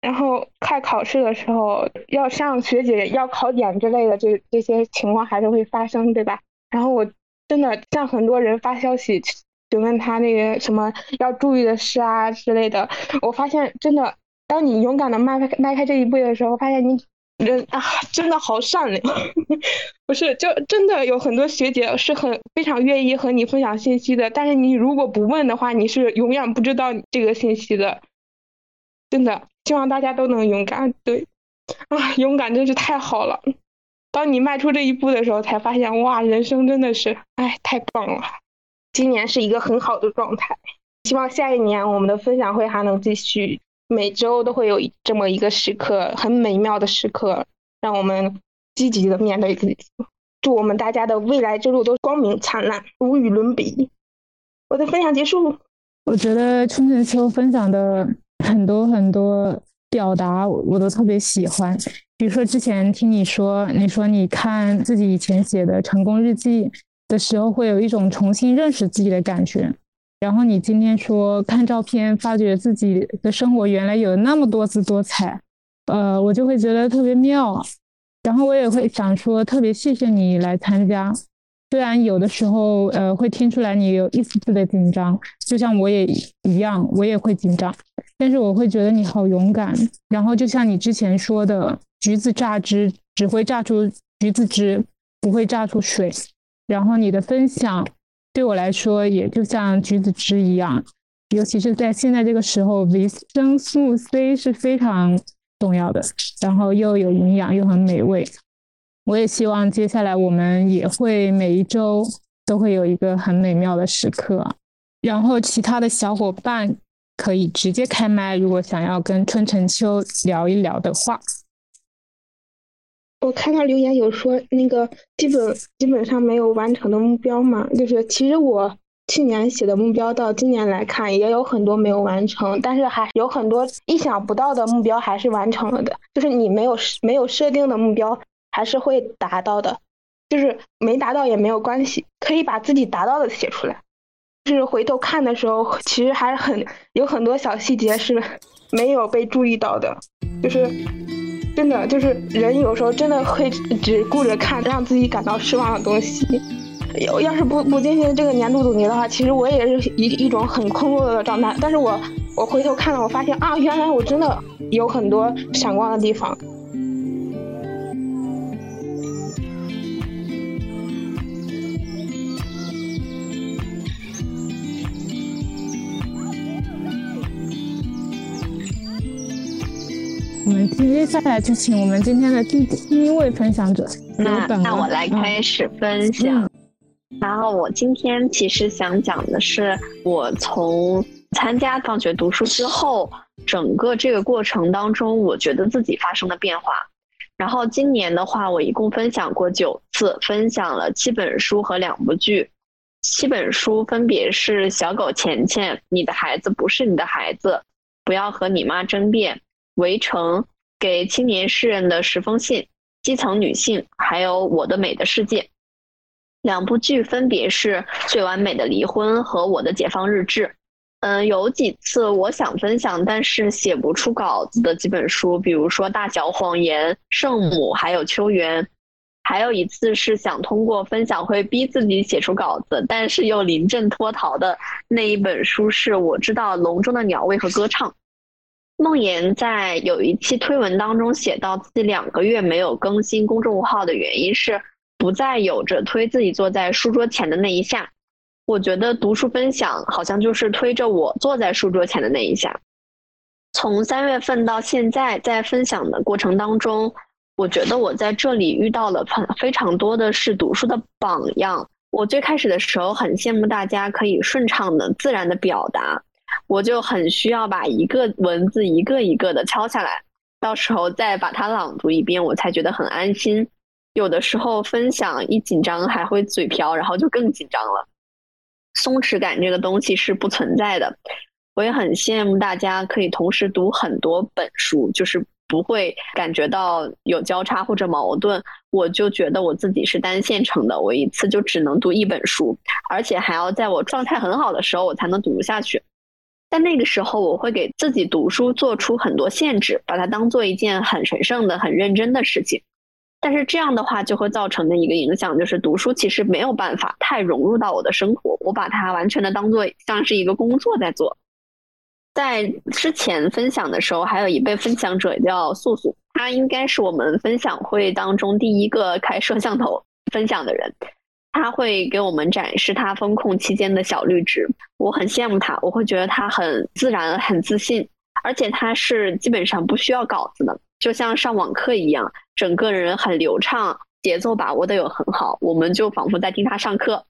然后快考试的时候，要向学姐要考点之类的，这这些情况还是会发生，对吧？然后我真的向很多人发消息，询问他那个什么要注意的事啊之类的。我发现真的，当你勇敢的迈开迈开这一步的时候，发现你人啊真的好善良。(laughs) 不是，就真的有很多学姐是很非常愿意和你分享信息的，但是你如果不问的话，你是永远不知道这个信息的。真的。希望大家都能勇敢，对，啊，勇敢真是太好了。当你迈出这一步的时候，才发现哇，人生真的是，哎，太棒了。今年是一个很好的状态，希望下一年我们的分享会还能继续，每周都会有这么一个时刻，很美妙的时刻，让我们积极的面对自己。祝我们大家的未来之路都光明灿烂，无与伦比。我的分享结束。我觉得春春秋分享的。很多很多表达我都特别喜欢，比如说之前听你说，你说你看自己以前写的成功日记的时候，会有一种重新认识自己的感觉。然后你今天说看照片，发觉自己的生活原来有那么多姿多彩，呃，我就会觉得特别妙。然后我也会想说，特别谢谢你来参加。虽然有的时候，呃，会听出来你有一丝丝的紧张，就像我也一样，我也会紧张，但是我会觉得你好勇敢。然后就像你之前说的，橘子榨汁只会榨出橘子汁，不会榨出水。然后你的分享对我来说也就像橘子汁一样，尤其是在现在这个时候，维生素 C 是非常重要的，然后又有营养又很美味。我也希望接下来我们也会每一周都会有一个很美妙的时刻，然后其他的小伙伴可以直接开麦，如果想要跟春晨秋聊一聊的话。我看到留言有说那个基本基本上没有完成的目标嘛，就是其实我去年写的目标到今年来看也有很多没有完成，但是还有很多意想不到的目标还是完成了的，就是你没有没有设定的目标。还是会达到的，就是没达到也没有关系，可以把自己达到的写出来。就是回头看的时候，其实还是很有很多小细节是没有被注意到的。就是真的，就是人有时候真的会只顾着看让自己感到失望的东西。要要是不不进行这个年度总结的话，其实我也是一一种很空落落的状态。但是我我回头看了，我发现啊，原来我真的有很多闪光的地方。我们接下来就请我们今天的第七位分享者。那那我来开始分享。然后我今天其实想讲的是，我从参加放学读书之后，整个这个过程当中，我觉得自己发生的变化。然后今年的话，我一共分享过九次，分享了七本书和两部剧。七本书分别是《小狗钱钱》《你的孩子不是你的孩子》《不要和你妈争辩》。围城给青年诗人的十封信，基层女性，还有我的美的世界，两部剧分别是《最完美的离婚》和《我的解放日志》。嗯，有几次我想分享，但是写不出稿子的几本书，比如说《大小谎言》《圣母》，还有《秋园》，还有一次是想通过分享会逼自己写出稿子，但是又临阵脱逃的那一本书是我知道笼中的鸟为何歌唱。梦妍在有一期推文当中写到，自己两个月没有更新公众号的原因是不再有着推自己坐在书桌前的那一下。我觉得读书分享好像就是推着我坐在书桌前的那一下。从三月份到现在，在分享的过程当中，我觉得我在这里遇到了很非常多的是读书的榜样。我最开始的时候很羡慕大家可以顺畅的、自然的表达，我就很需要把一个文字一个一个的敲下来，到时候再把它朗读一遍，我才觉得很安心。有的时候分享一紧张还会嘴瓢，然后就更紧张了。松弛感这个东西是不存在的。我也很羡慕大家可以同时读很多本书，就是不会感觉到有交叉或者矛盾。我就觉得我自己是单线程的，我一次就只能读一本书，而且还要在我状态很好的时候我才能读下去。但那个时候，我会给自己读书做出很多限制，把它当做一件很神圣的、很认真的事情。但是这样的话，就会造成的一个影响就是，读书其实没有办法太融入到我的生活，我把它完全的当做像是一个工作在做。在之前分享的时候，还有一位分享者叫素素，他应该是我们分享会当中第一个开摄像头分享的人。他会给我们展示他风控期间的小绿植，我很羡慕他，我会觉得他很自然、很自信，而且他是基本上不需要稿子的，就像上网课一样，整个人很流畅，节奏把握的又很好，我们就仿佛在听他上课。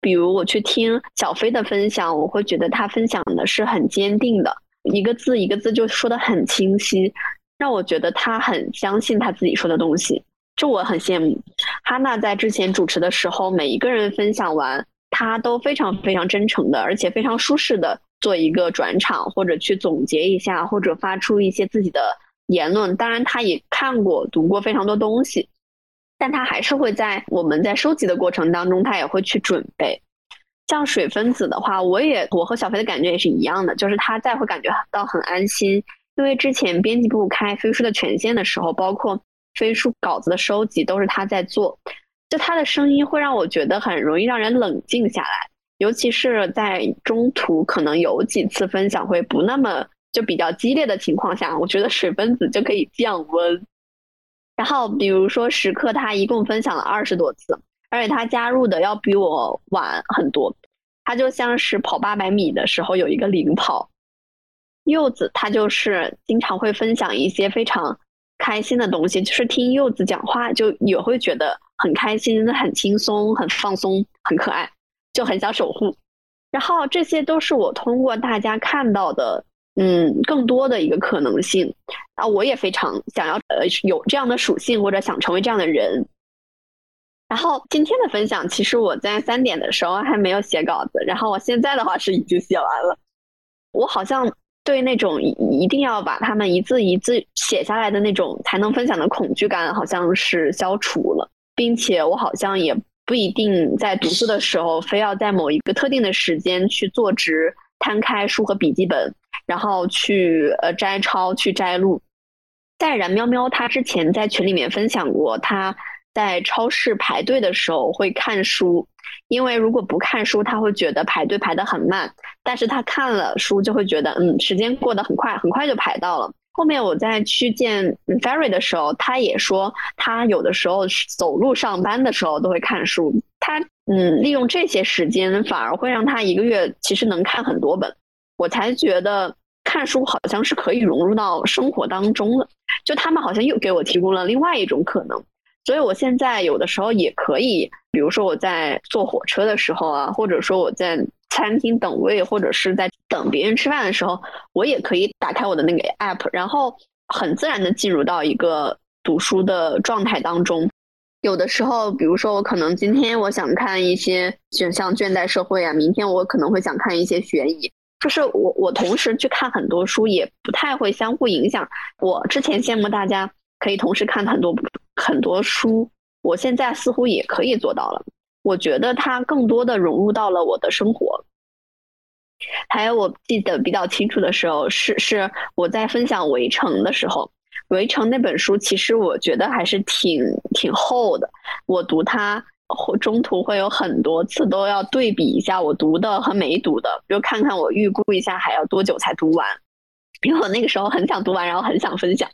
比如我去听小飞的分享，我会觉得他分享的是很坚定的，一个字一个字就说的很清晰，让我觉得他很相信他自己说的东西，这我很羡慕。哈娜在之前主持的时候，每一个人分享完，他都非常非常真诚的，而且非常舒适的做一个转场，或者去总结一下，或者发出一些自己的言论。当然，他也看过读过非常多东西。但他还是会在我们在收集的过程当中，他也会去准备。像水分子的话，我也我和小飞的感觉也是一样的，就是他在会感觉到很安心，因为之前编辑部开飞书的权限的时候，包括飞书稿子的收集都是他在做，就他的声音会让我觉得很容易让人冷静下来，尤其是在中途可能有几次分享会不那么就比较激烈的情况下，我觉得水分子就可以降温。然后，比如说时刻，他一共分享了二十多次，而且他加入的要比我晚很多。他就像是跑八百米的时候有一个领跑。柚子他就是经常会分享一些非常开心的东西，就是听柚子讲话就也会觉得很开心、很轻松、很放松、很可爱，就很想守护。然后这些都是我通过大家看到的。嗯，更多的一个可能性啊，我也非常想要呃有这样的属性或者想成为这样的人。然后今天的分享，其实我在三点的时候还没有写稿子，然后我现在的话是已经写完了。我好像对那种一定要把他们一字一字写下来的那种才能分享的恐惧感，好像是消除了，并且我好像也不一定在读书的时候非要在某一个特定的时间去坐直摊开书和笔记本。然后去呃摘抄去摘录，在然喵喵他之前在群里面分享过，他在超市排队的时候会看书，因为如果不看书，他会觉得排队排得很慢，但是他看了书就会觉得嗯时间过得很快，很快就排到了。后面我在去见 Ferry 的时候，他也说他有的时候走路上班的时候都会看书，他嗯利用这些时间反而会让他一个月其实能看很多本。我才觉得看书好像是可以融入到生活当中的，就他们好像又给我提供了另外一种可能，所以我现在有的时候也可以，比如说我在坐火车的时候啊，或者说我在餐厅等位，或者是在等别人吃饭的时候，我也可以打开我的那个 app，然后很自然的进入到一个读书的状态当中。有的时候，比如说我可能今天我想看一些，选项《倦怠社会》啊，明天我可能会想看一些悬疑。就是我，我同时去看很多书，也不太会相互影响。我之前羡慕大家可以同时看很多很多书，我现在似乎也可以做到了。我觉得它更多的融入到了我的生活。还有我记得比较清楚的时候，是是我在分享《围城》的时候，《围城》那本书，其实我觉得还是挺挺厚的。我读它，中途会有很多次都要对比一下我读的和没读的，就看看我预估一下还要多久才读完。因为我那个时候很想读完，然后很想分享，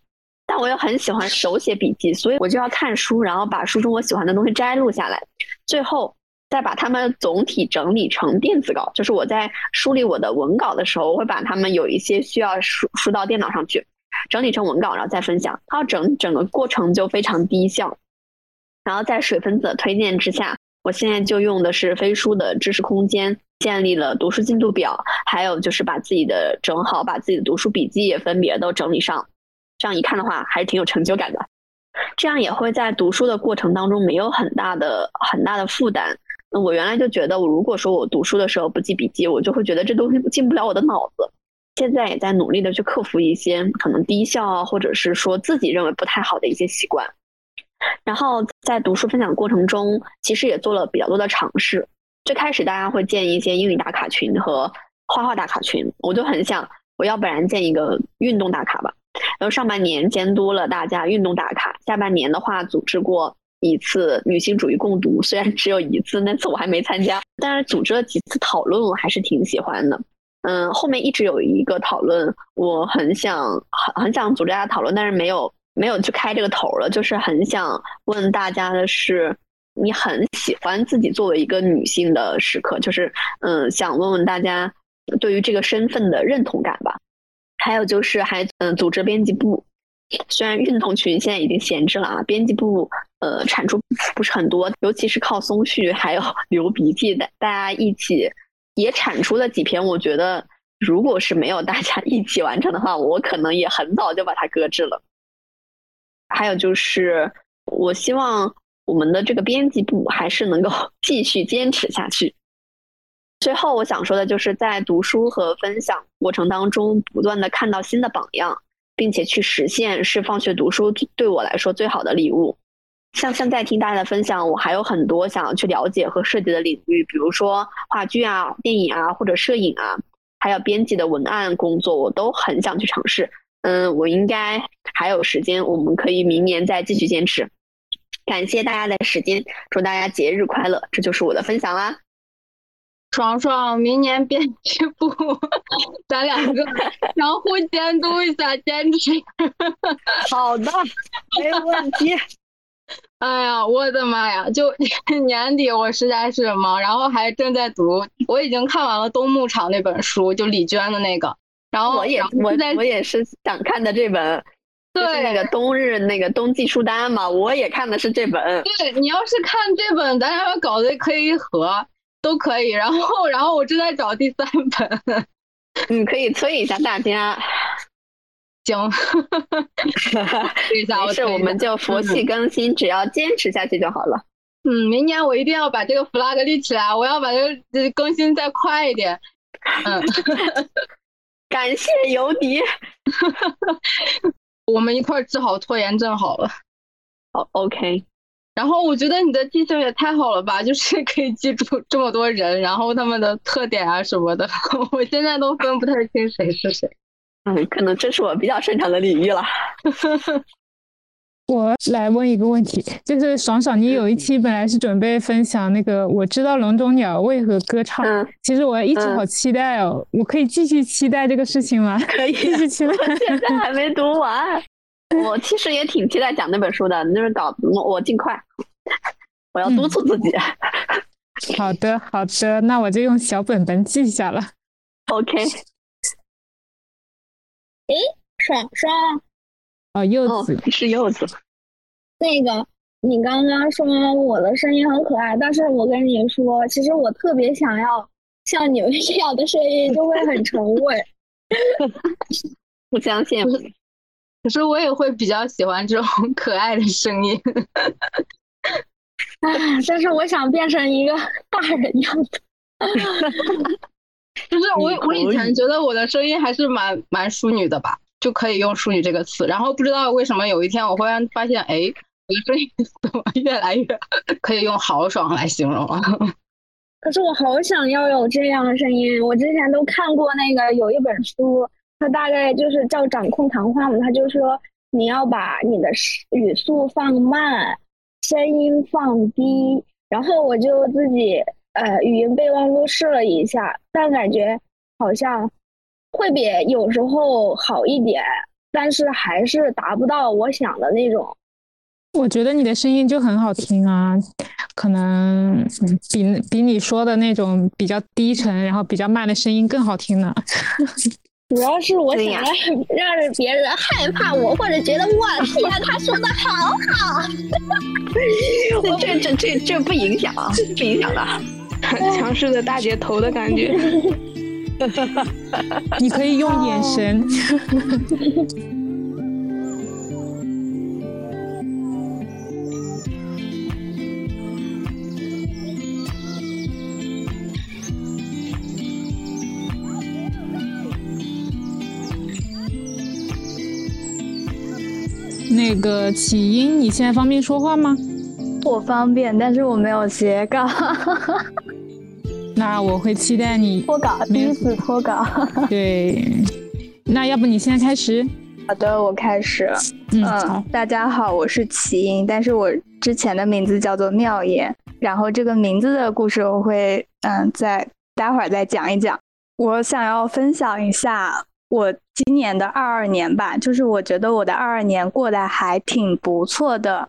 但我又很喜欢手写笔记，所以我就要看书，然后把书中我喜欢的东西摘录下来，最后。再把它们总体整理成电子稿，就是我在梳理我的文稿的时候，我会把它们有一些需要输输到电脑上去，整理成文稿，然后再分享。它整整个过程就非常低效。然后在水分子的推荐之下，我现在就用的是飞书的知识空间，建立了读书进度表，还有就是把自己的整好，把自己的读书笔记也分别都整理上。这样一看的话，还是挺有成就感的。这样也会在读书的过程当中没有很大的很大的负担。那我原来就觉得，我如果说我读书的时候不记笔记，我就会觉得这东西进不了我的脑子。现在也在努力的去克服一些可能低效啊，或者是说自己认为不太好的一些习惯。然后在读书分享过程中，其实也做了比较多的尝试。最开始大家会建一些英语打卡群和画画打卡群，我就很想，我要不然建一个运动打卡吧。然后上半年监督了大家运动打卡，下半年的话组织过。一次女性主义共读，虽然只有一次，那次我还没参加，但是组织了几次讨论，我还是挺喜欢的。嗯，后面一直有一个讨论，我很想很很想组织大家讨论，但是没有没有去开这个头了。就是很想问大家的是，你很喜欢自己作为一个女性的时刻，就是嗯，想问问大家对于这个身份的认同感吧。还有就是还嗯，组织编辑部。虽然运动群现在已经闲置了啊，编辑部呃产出不是很多，尤其是靠松絮还有 (laughs) 流鼻涕的，大家一起也产出了几篇。我觉得如果是没有大家一起完成的话，我可能也很早就把它搁置了。还有就是，我希望我们的这个编辑部还是能够 (laughs) 继续坚持下去。最后我想说的就是，在读书和分享过程当中，不断的看到新的榜样。并且去实现是放学读书对我来说最好的礼物。像现在听大家的分享，我还有很多想要去了解和涉及的领域，比如说话剧啊、电影啊，或者摄影啊，还有编辑的文案工作，我都很想去尝试。嗯，我应该还有时间，我们可以明年再继续坚持。感谢大家的时间，祝大家节日快乐！这就是我的分享啦。爽爽，明年编辑部，咱两个相互监督一下，坚持。(laughs) 好的，没问题。(laughs) 哎呀，我的妈呀！就 (laughs) 年底我实在是忙，然后还正在读，我已经看完了东牧场那本书，就李娟的那个。然后我也我在我也是想看的这本，就是那个冬日那个冬季书单嘛，我也看的是这本。对你要是看这本，咱俩搞的可以一盒。都可以，然后，然后我正在找第三本，(laughs) 你可以催一下大家。(laughs) 行，催一下，没事，我们就佛系更新，只要坚持下去就好了。嗯，明年我一定要把这个 flag 立起来，我要把这个更新再快一点。嗯，(laughs) 感谢尤迪，我们一块治好拖延症好了。好，OK。然后我觉得你的记性也太好了吧，就是可以记住这么多人，然后他们的特点啊什么的，我现在都分不太清谁是谁。嗯，可能这是我比较擅长的领域了。(laughs) 我来问一个问题，就是爽爽，你有一期本来是准备分享那个我知道笼中鸟为何歌唱，其实我一直好期待哦，我可以继续期待这个事情吗？可以，继续期待。现在还没读完。(laughs) 我其实也挺期待讲那本书的，就是搞我我尽快，我要督促自己。(laughs) 好的，好的，那我就用小本本记下了。(laughs) OK。哎，爽爽。哦，柚子是柚子。那个，你刚刚说我的声音很可爱，但是我跟你说，其实我特别想要像你们这样的声音，就会很沉稳。不相信。可是我也会比较喜欢这种 (laughs) 可爱的声音，哎！但是我想变成一个大人样子，(laughs) 就是我我以前觉得我的声音还是蛮蛮淑女的吧，就可以用淑女这个词。然后不知道为什么有一天我忽然发现，哎，我的声音 (laughs) 怎么越来越可以用豪爽来形容了？可是我好想要有这样的声音。我之前都看过那个有一本书。他大概就是叫掌控谈话嘛，他就说你要把你的语速放慢，声音放低。然后我就自己呃语音备忘录试了一下，但感觉好像会比有时候好一点，但是还是达不到我想的那种。我觉得你的声音就很好听啊，可能比比你说的那种比较低沉，然后比较慢的声音更好听呢。(laughs) 主要是我想让让别人害怕我，或者觉得哇天，他说的好好。(laughs) 这这这这不影响啊，不影响的。(laughs) 强势的大姐头的感觉。(laughs) 你可以用眼神。那个起因，你现在方便说话吗？我方便，但是我没有写稿。那我会期待你脱稿，第一次脱稿。对，那要不你现在开始？好的，我开始。嗯，好。大家好，我是起因，但是我之前的名字叫做妙言。然后这个名字的故事，我会嗯，再待会儿再讲一讲。我想要分享一下。我今年的二二年吧，就是我觉得我的二二年过得还挺不错的，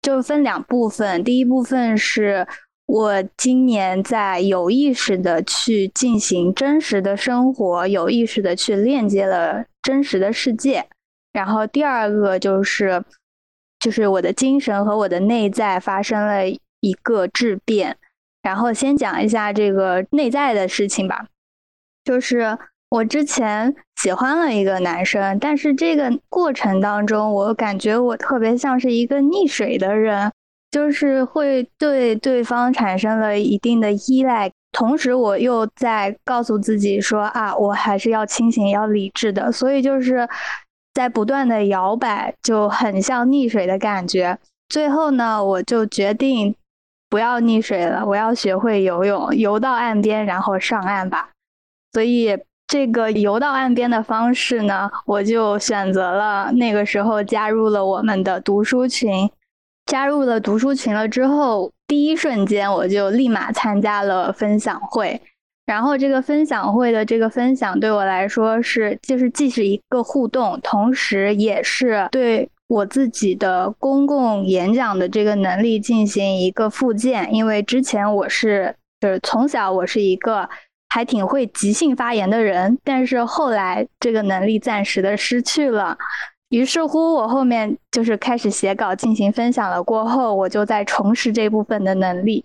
就分两部分。第一部分是我今年在有意识的去进行真实的生活，有意识的去链接了真实的世界。然后第二个就是，就是我的精神和我的内在发生了一个质变。然后先讲一下这个内在的事情吧，就是。我之前喜欢了一个男生，但是这个过程当中，我感觉我特别像是一个溺水的人，就是会对对方产生了一定的依赖，同时我又在告诉自己说啊，我还是要清醒、要理智的，所以就是在不断的摇摆，就很像溺水的感觉。最后呢，我就决定不要溺水了，我要学会游泳，游到岸边，然后上岸吧。所以。这个游到岸边的方式呢，我就选择了那个时候加入了我们的读书群。加入了读书群了之后，第一瞬间我就立马参加了分享会。然后这个分享会的这个分享对我来说是，就是既是一个互动，同时也是对我自己的公共演讲的这个能力进行一个复健。因为之前我是，就是从小我是一个。还挺会即兴发言的人，但是后来这个能力暂时的失去了。于是乎，我后面就是开始写稿进行分享了。过后，我就在重拾这部分的能力。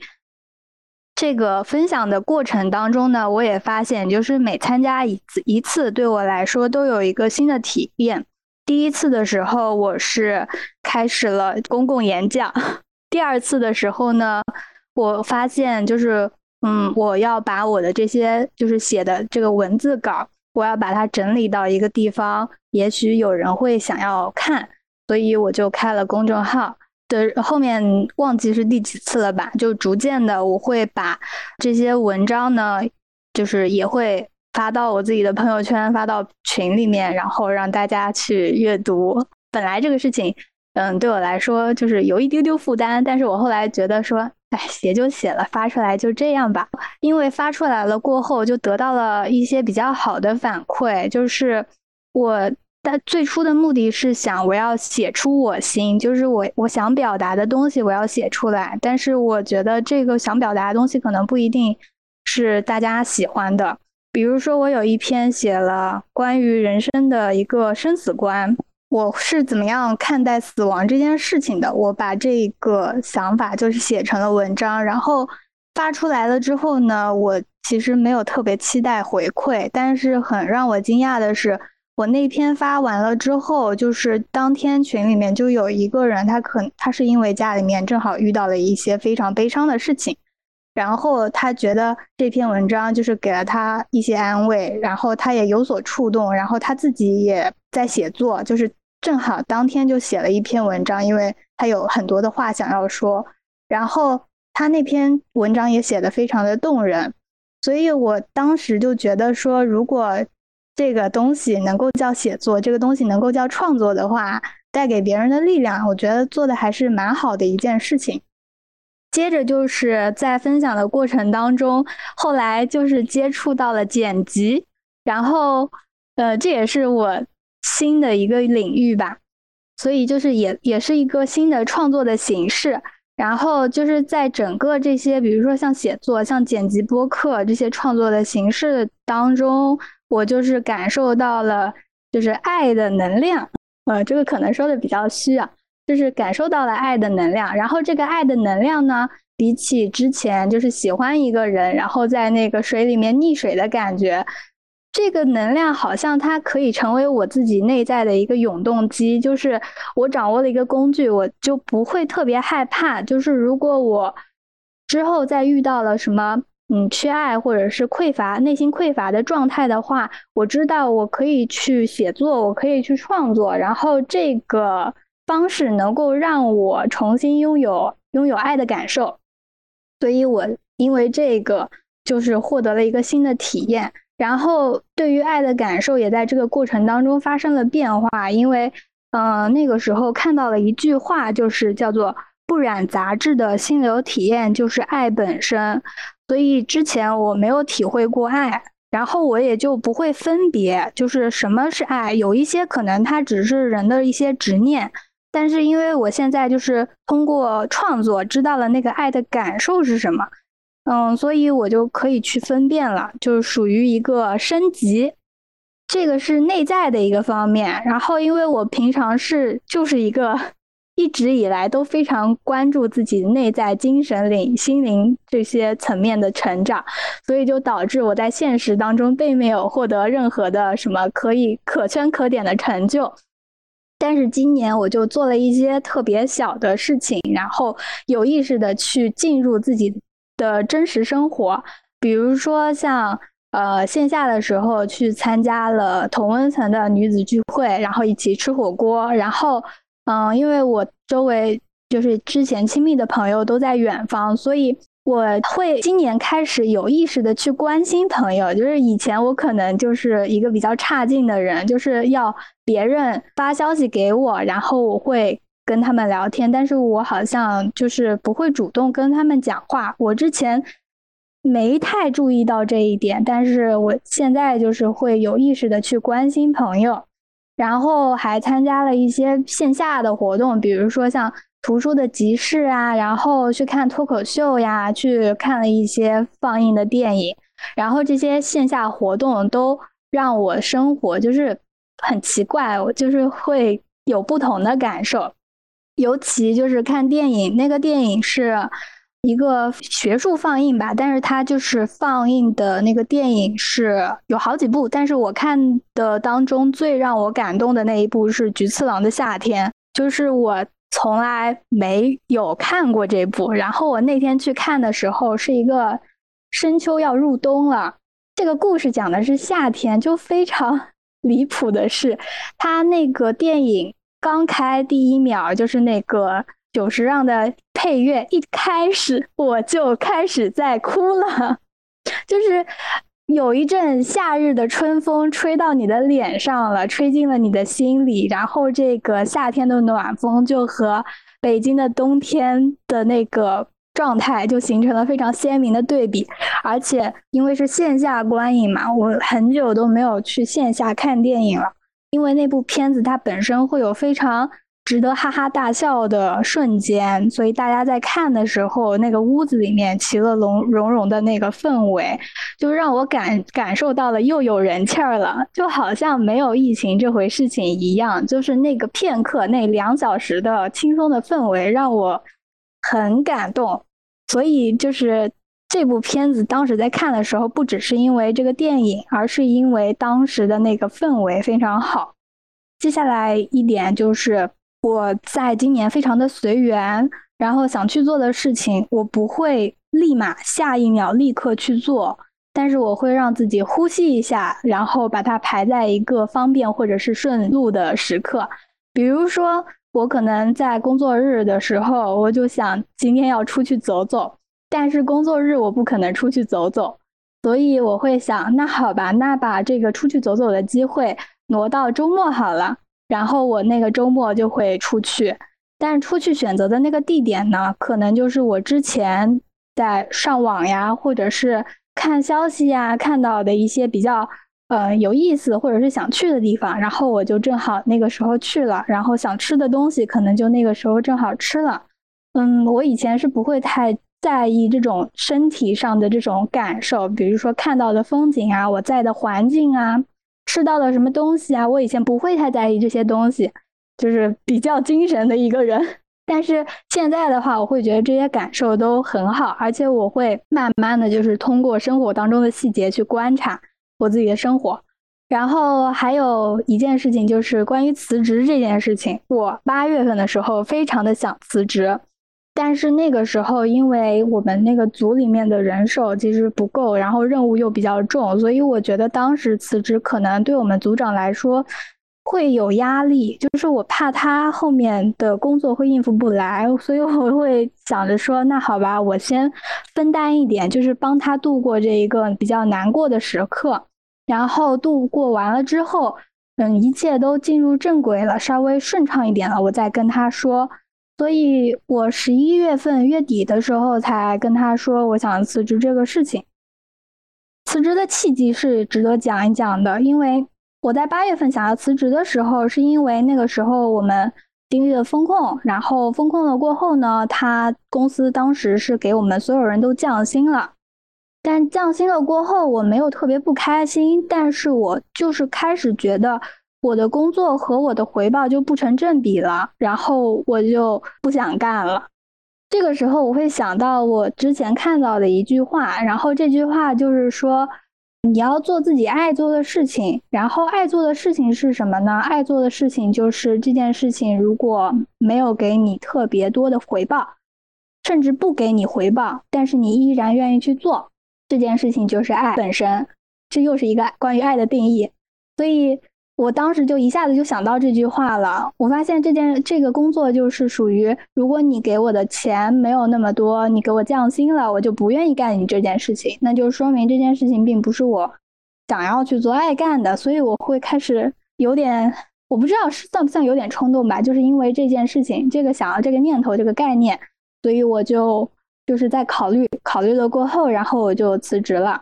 这个分享的过程当中呢，我也发现，就是每参加一次一次，对我来说都有一个新的体验。第一次的时候，我是开始了公共演讲；(laughs) 第二次的时候呢，我发现就是。嗯，我要把我的这些就是写的这个文字稿，我要把它整理到一个地方，也许有人会想要看，所以我就开了公众号。的后面忘记是第几次了吧，就逐渐的我会把这些文章呢，就是也会发到我自己的朋友圈，发到群里面，然后让大家去阅读。本来这个事情，嗯，对我来说就是有一丢丢负担，但是我后来觉得说。哎，写就写了，发出来就这样吧。因为发出来了过后，就得到了一些比较好的反馈。就是我的最初的目的是想，我要写出我心，就是我我想表达的东西，我要写出来。但是我觉得这个想表达的东西可能不一定是大家喜欢的。比如说，我有一篇写了关于人生的一个生死观。我是怎么样看待死亡这件事情的？我把这个想法就是写成了文章，然后发出来了之后呢，我其实没有特别期待回馈，但是很让我惊讶的是，我那篇发完了之后，就是当天群里面就有一个人，他可他是因为家里面正好遇到了一些非常悲伤的事情，然后他觉得这篇文章就是给了他一些安慰，然后他也有所触动，然后他自己也在写作，就是。正好当天就写了一篇文章，因为他有很多的话想要说，然后他那篇文章也写的非常的动人，所以我当时就觉得说，如果这个东西能够叫写作，这个东西能够叫创作的话，带给别人的力量，我觉得做的还是蛮好的一件事情。接着就是在分享的过程当中，后来就是接触到了剪辑，然后呃，这也是我新的一个领域吧，所以就是也也是一个新的创作的形式。然后就是在整个这些，比如说像写作、像剪辑播客这些创作的形式当中，我就是感受到了就是爱的能量。呃，这个可能说的比较虚啊。就是感受到了爱的能量，然后这个爱的能量呢，比起之前就是喜欢一个人，然后在那个水里面溺水的感觉，这个能量好像它可以成为我自己内在的一个永动机，就是我掌握了一个工具，我就不会特别害怕。就是如果我之后再遇到了什么嗯缺爱或者是匮乏、内心匮乏的状态的话，我知道我可以去写作，我可以去创作，然后这个。方式能够让我重新拥有拥有爱的感受，所以我因为这个就是获得了一个新的体验，然后对于爱的感受也在这个过程当中发生了变化。因为，嗯，那个时候看到了一句话，就是叫做“不染杂质的心流体验就是爱本身”，所以之前我没有体会过爱，然后我也就不会分别，就是什么是爱。有一些可能它只是人的一些执念。但是因为我现在就是通过创作知道了那个爱的感受是什么，嗯，所以我就可以去分辨了，就是属于一个升级，这个是内在的一个方面。然后因为我平常是就是一个一直以来都非常关注自己内在精神领、心灵这些层面的成长，所以就导致我在现实当中并没有获得任何的什么可以可圈可点的成就。但是今年我就做了一些特别小的事情，然后有意识的去进入自己的真实生活，比如说像呃线下的时候去参加了同温层的女子聚会，然后一起吃火锅，然后嗯，因为我周围就是之前亲密的朋友都在远方，所以。我会今年开始有意识的去关心朋友，就是以前我可能就是一个比较差劲的人，就是要别人发消息给我，然后我会跟他们聊天，但是我好像就是不会主动跟他们讲话。我之前没太注意到这一点，但是我现在就是会有意识的去关心朋友，然后还参加了一些线下的活动，比如说像。图书的集市啊，然后去看脱口秀呀，去看了一些放映的电影，然后这些线下活动都让我生活就是很奇怪，我就是会有不同的感受。尤其就是看电影，那个电影是一个学术放映吧，但是它就是放映的那个电影是有好几部，但是我看的当中最让我感动的那一部是《菊次郎的夏天》，就是我。从来没有看过这部，然后我那天去看的时候是一个深秋要入冬了。这个故事讲的是夏天，就非常 (laughs) 离谱的是，他那个电影刚开第一秒就是那个久石让的配乐一开始，我就开始在哭了，就是。有一阵夏日的春风吹到你的脸上了，吹进了你的心里，然后这个夏天的暖风就和北京的冬天的那个状态就形成了非常鲜明的对比。而且因为是线下观影嘛，我很久都没有去线下看电影了，因为那部片子它本身会有非常。值得哈哈大笑的瞬间，所以大家在看的时候，那个屋子里面其乐融融融的那个氛围，就让我感感受到了又有人气儿了，就好像没有疫情这回事情一样。就是那个片刻，那两小时的轻松的氛围，让我很感动。所以，就是这部片子当时在看的时候，不只是因为这个电影，而是因为当时的那个氛围非常好。接下来一点就是。我在今年非常的随缘，然后想去做的事情，我不会立马下一秒立刻去做，但是我会让自己呼吸一下，然后把它排在一个方便或者是顺路的时刻。比如说，我可能在工作日的时候，我就想今天要出去走走，但是工作日我不可能出去走走，所以我会想，那好吧，那把这个出去走走的机会挪到周末好了。然后我那个周末就会出去，但是出去选择的那个地点呢，可能就是我之前在上网呀，或者是看消息呀看到的一些比较呃有意思或者是想去的地方，然后我就正好那个时候去了，然后想吃的东西可能就那个时候正好吃了。嗯，我以前是不会太在意这种身体上的这种感受，比如说看到的风景啊，我在的环境啊。吃到了什么东西啊？我以前不会太在意这些东西，就是比较精神的一个人。(laughs) 但是现在的话，我会觉得这些感受都很好，而且我会慢慢的就是通过生活当中的细节去观察我自己的生活。然后还有一件事情就是关于辞职这件事情，我八月份的时候非常的想辞职。但是那个时候，因为我们那个组里面的人手其实不够，然后任务又比较重，所以我觉得当时辞职可能对我们组长来说会有压力，就是我怕他后面的工作会应付不来，所以我会想着说，那好吧，我先分担一点，就是帮他度过这一个比较难过的时刻，然后度过完了之后，嗯，一切都进入正轨了，稍微顺畅一点了，我再跟他说。所以我十一月份月底的时候才跟他说我想辞职这个事情。辞职的契机是值得讲一讲的，因为我在八月份想要辞职的时候，是因为那个时候我们经历了风控，然后风控了过后呢，他公司当时是给我们所有人都降薪了，但降薪了过后我没有特别不开心，但是我就是开始觉得。我的工作和我的回报就不成正比了，然后我就不想干了。这个时候我会想到我之前看到的一句话，然后这句话就是说，你要做自己爱做的事情。然后爱做的事情是什么呢？爱做的事情就是这件事情如果没有给你特别多的回报，甚至不给你回报，但是你依然愿意去做这件事情，就是爱本身。这又是一个关于爱的定义，所以。我当时就一下子就想到这句话了。我发现这件这个工作就是属于，如果你给我的钱没有那么多，你给我降薪了，我就不愿意干你这件事情，那就说明这件事情并不是我想要去做、爱干的。所以我会开始有点，我不知道是算不算有点冲动吧。就是因为这件事情，这个想要这个念头、这个概念，所以我就就是在考虑，考虑了过后，然后我就辞职了。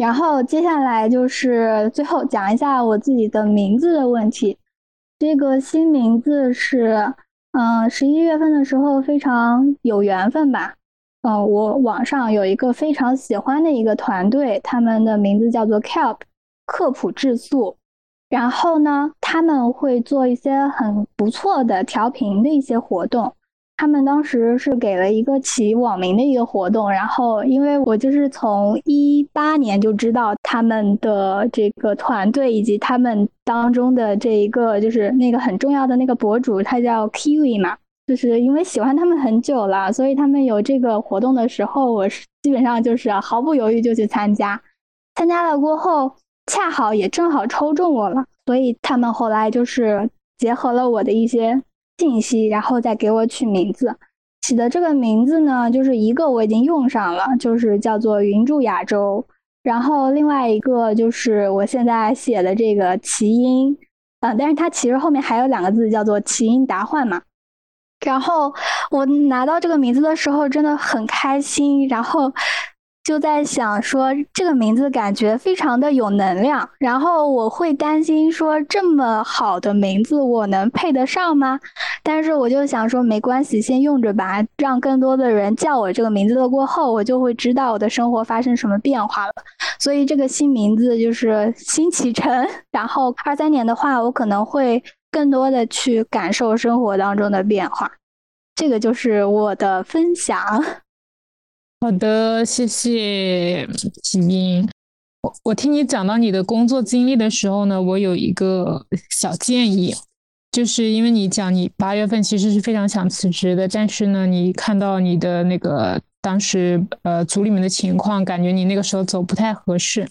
然后接下来就是最后讲一下我自己的名字的问题。这个新名字是，嗯，十一月份的时候非常有缘分吧。嗯，我网上有一个非常喜欢的一个团队，他们的名字叫做 Kelp，克普质素。然后呢，他们会做一些很不错的调频的一些活动。他们当时是给了一个起网名的一个活动，然后因为我就是从一八年就知道他们的这个团队以及他们当中的这一个就是那个很重要的那个博主，他叫 Kiwi 嘛，就是因为喜欢他们很久了，所以他们有这个活动的时候，我是基本上就是毫不犹豫就去参加。参加了过后，恰好也正好抽中我了，所以他们后来就是结合了我的一些。信息，然后再给我取名字。起的这个名字呢，就是一个我已经用上了，就是叫做云住亚洲。然后另外一个就是我现在写的这个奇音，嗯，但是它其实后面还有两个字叫做奇音达幻嘛。然后我拿到这个名字的时候真的很开心，然后。就在想说这个名字感觉非常的有能量，然后我会担心说这么好的名字我能配得上吗？但是我就想说没关系，先用着吧，让更多的人叫我这个名字了过后，我就会知道我的生活发生什么变化了。所以这个新名字就是新启程，然后二三年的话，我可能会更多的去感受生活当中的变化。这个就是我的分享。好的，谢谢启斌。我我听你讲到你的工作经历的时候呢，我有一个小建议，就是因为你讲你八月份其实是非常想辞职的，但是呢，你看到你的那个当时呃组里面的情况，感觉你那个时候走不太合适。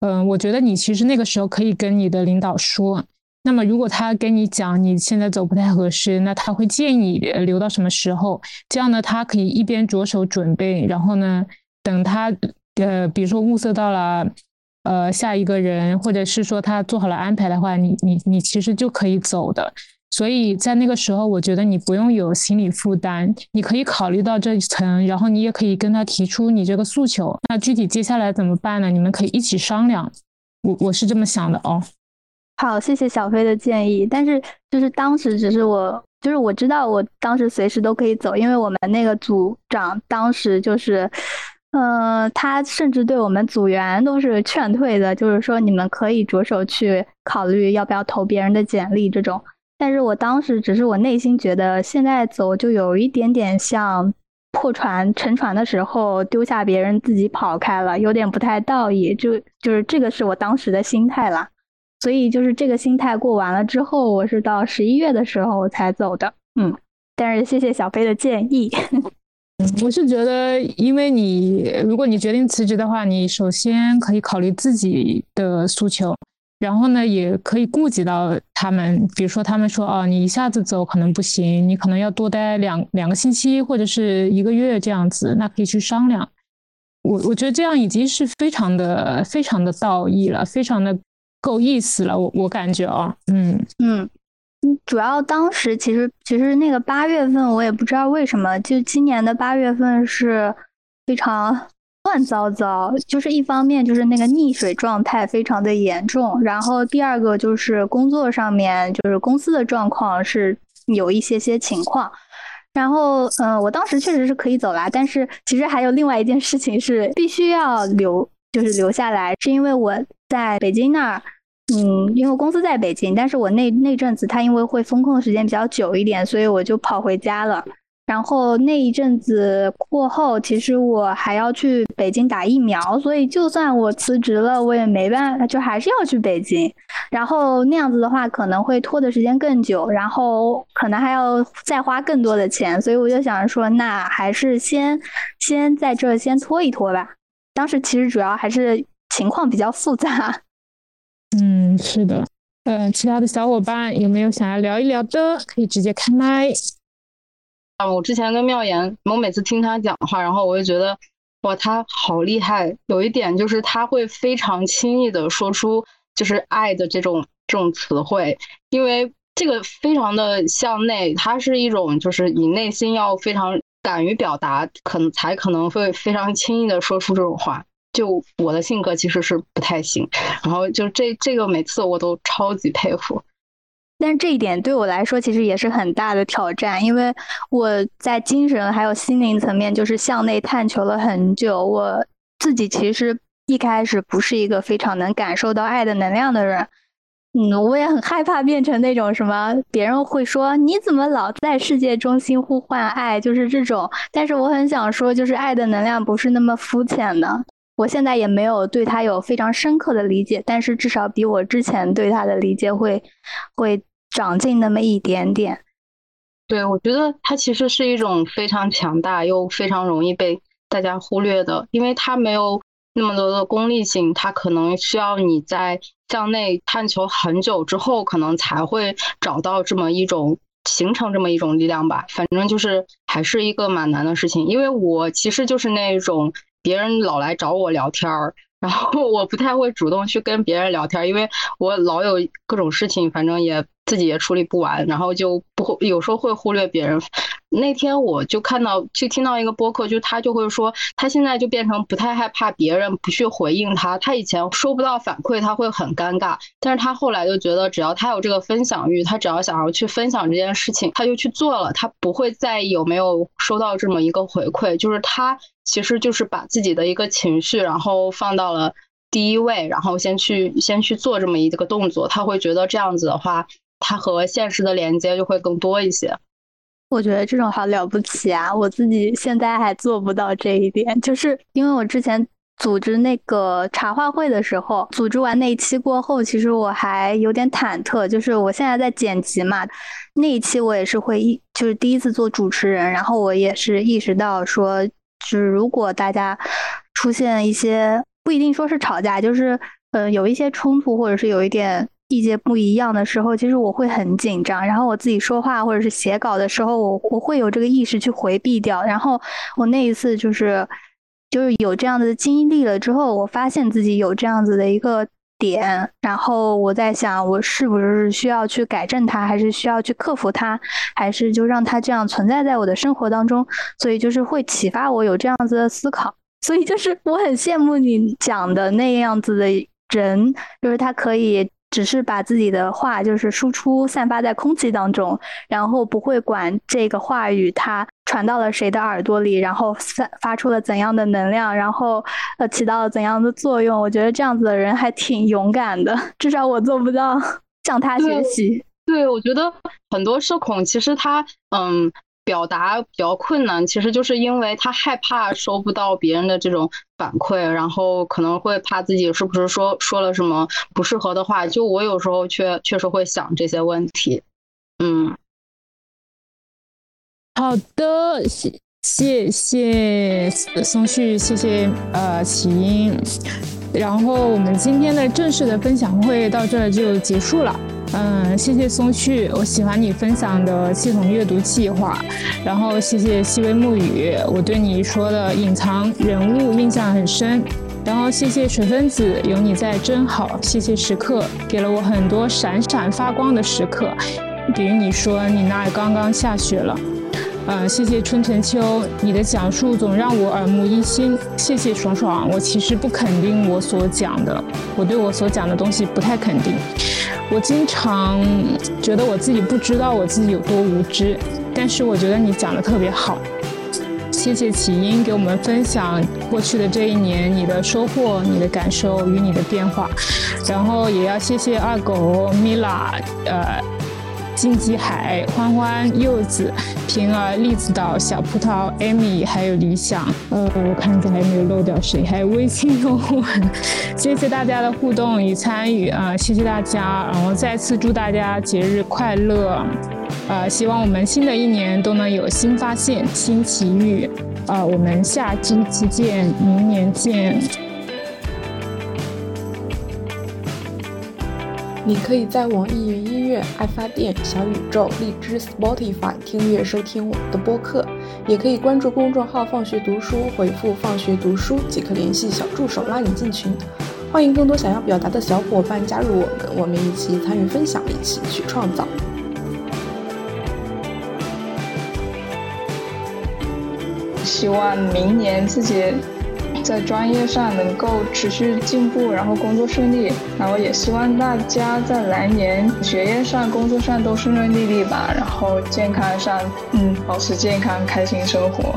嗯，我觉得你其实那个时候可以跟你的领导说。那么，如果他跟你讲你现在走不太合适，那他会建议留到什么时候？这样呢，他可以一边着手准备，然后呢，等他呃，比如说物色到了呃下一个人，或者是说他做好了安排的话，你你你其实就可以走的。所以在那个时候，我觉得你不用有心理负担，你可以考虑到这一层，然后你也可以跟他提出你这个诉求。那具体接下来怎么办呢？你们可以一起商量。我我是这么想的哦。好，谢谢小飞的建议。但是就是当时只是我，就是我知道我当时随时都可以走，因为我们那个组长当时就是，呃，他甚至对我们组员都是劝退的，就是说你们可以着手去考虑要不要投别人的简历这种。但是我当时只是我内心觉得，现在走就有一点点像破船沉船的时候丢下别人自己跑开了，有点不太道义。就就是这个是我当时的心态啦。所以就是这个心态过完了之后，我是到十一月的时候才走的。嗯，但是谢谢小飞的建议。(laughs) 我是觉得，因为你如果你决定辞职的话，你首先可以考虑自己的诉求。然后呢，也可以顾及到他们，比如说他们说，哦，你一下子走可能不行，你可能要多待两两个星期或者是一个月这样子，那可以去商量。我我觉得这样已经是非常的非常的道义了，非常的够意思了。我我感觉啊，嗯嗯嗯，嗯主要当时其实其实那个八月份我也不知道为什么，就今年的八月份是非常。乱糟糟，就是一方面就是那个溺水状态非常的严重，然后第二个就是工作上面就是公司的状况是有一些些情况，然后嗯，我当时确实是可以走啦，但是其实还有另外一件事情是必须要留，就是留下来，是因为我在北京那儿，嗯，因为公司在北京，但是我那那阵子他因为会封控的时间比较久一点，所以我就跑回家了。然后那一阵子过后，其实我还要去北京打疫苗，所以就算我辞职了，我也没办法，就还是要去北京。然后那样子的话，可能会拖的时间更久，然后可能还要再花更多的钱，所以我就想说，那还是先先在这先拖一拖吧。当时其实主要还是情况比较复杂。嗯，是的。呃，其他的小伙伴有没有想要聊一聊的？可以直接开麦。啊，我之前跟妙言，我每次听他讲话，然后我就觉得，哇，他好厉害。有一点就是他会非常轻易的说出就是爱的这种这种词汇，因为这个非常的向内，它是一种就是你内心要非常敢于表达，可能才可能会非常轻易的说出这种话。就我的性格其实是不太行，然后就这这个每次我都超级佩服。但是这一点对我来说其实也是很大的挑战，因为我在精神还有心灵层面就是向内探求了很久。我自己其实一开始不是一个非常能感受到爱的能量的人，嗯，我也很害怕变成那种什么别人会说你怎么老在世界中心呼唤爱，就是这种。但是我很想说，就是爱的能量不是那么肤浅的。我现在也没有对他有非常深刻的理解，但是至少比我之前对他的理解会会。长进那么一点点，对我觉得它其实是一种非常强大又非常容易被大家忽略的，因为它没有那么多的功利性，它可能需要你在向内探求很久之后，可能才会找到这么一种形成这么一种力量吧。反正就是还是一个蛮难的事情，因为我其实就是那种别人老来找我聊天儿。然后我不太会主动去跟别人聊天，因为我老有各种事情，反正也自己也处理不完，然后就不会有时候会忽略别人。那天我就看到，就听到一个播客，就他就会说，他现在就变成不太害怕别人不去回应他。他以前收不到反馈，他会很尴尬，但是他后来就觉得，只要他有这个分享欲，他只要想要去分享这件事情，他就去做了，他不会在意有没有收到这么一个回馈，就是他。其实就是把自己的一个情绪，然后放到了第一位，然后先去先去做这么一个动作，他会觉得这样子的话，它和现实的连接就会更多一些。我觉得这种好了不起啊！我自己现在还做不到这一点，就是因为我之前组织那个茶话会的时候，组织完那一期过后，其实我还有点忐忑，就是我现在在剪辑嘛，那一期我也是会一就是第一次做主持人，然后我也是意识到说。就是如果大家出现一些不一定说是吵架，就是呃有一些冲突，或者是有一点意见不一样的时候，其实我会很紧张。然后我自己说话或者是写稿的时候，我我会有这个意识去回避掉。然后我那一次就是就是有这样的经历了之后，我发现自己有这样子的一个点，然后我在想，我是不是需要去改正它，还是需要去克服它，还是就让它这样存在在我的生活当中？所以就是会启发我有这样子的思考。所以就是我很羡慕你讲的那样子的人，就是他可以。只是把自己的话就是输出散发在空气当中，然后不会管这个话语它传到了谁的耳朵里，然后散发出了怎样的能量，然后呃起到了怎样的作用。我觉得这样子的人还挺勇敢的，至少我做不到 (laughs) 向他学习。对，我觉得很多社恐其实他嗯。表达比较困难，其实就是因为他害怕收不到别人的这种反馈，然后可能会怕自己是不是说说了什么不适合的话。就我有时候确确实会想这些问题。嗯，好的，谢谢谢松旭，谢谢呃起因，然后我们今天的正式的分享会到这就结束了。嗯，谢谢松旭，我喜欢你分享的系统阅读计划。然后谢谢细微木雨，我对你说的隐藏人物印象很深。然后谢谢水分子，有你在真好。谢谢时刻，给了我很多闪闪发光的时刻。比如你说你那儿刚刚下雪了。呃，谢谢春成秋，你的讲述总让我耳目一新。谢谢爽爽，我其实不肯定我所讲的，我对我所讲的东西不太肯定。我经常觉得我自己不知道我自己有多无知，但是我觉得你讲的特别好。谢谢起因给我们分享过去的这一年你的收获、你的感受与你的变化，然后也要谢谢二狗米拉，呃。金吉海、欢欢、柚子、平儿、栗子岛、小葡萄、Amy，还有理想。呃，我看一下还有没有漏掉谁？还有微信用户。(laughs) 谢谢大家的互动与参与啊！谢谢大家，然后再次祝大家节日快乐。呃，希望我们新的一年都能有新发现、新奇遇。啊，我们下期见，明年见。你可以在网易云音乐、爱发电、小宇宙、荔枝、Spotify 听乐收听我的播客，也可以关注公众号“放学读书”，回复“放学读书”即可联系小助手拉你进群。欢迎更多想要表达的小伙伴加入我们，我们一起参与分享，一起去创造。希望明年自己。在专业上能够持续进步，然后工作顺利，然后也希望大家在来年学业上、工作上都顺顺利利吧，然后健康上，嗯，保持健康，开心生活。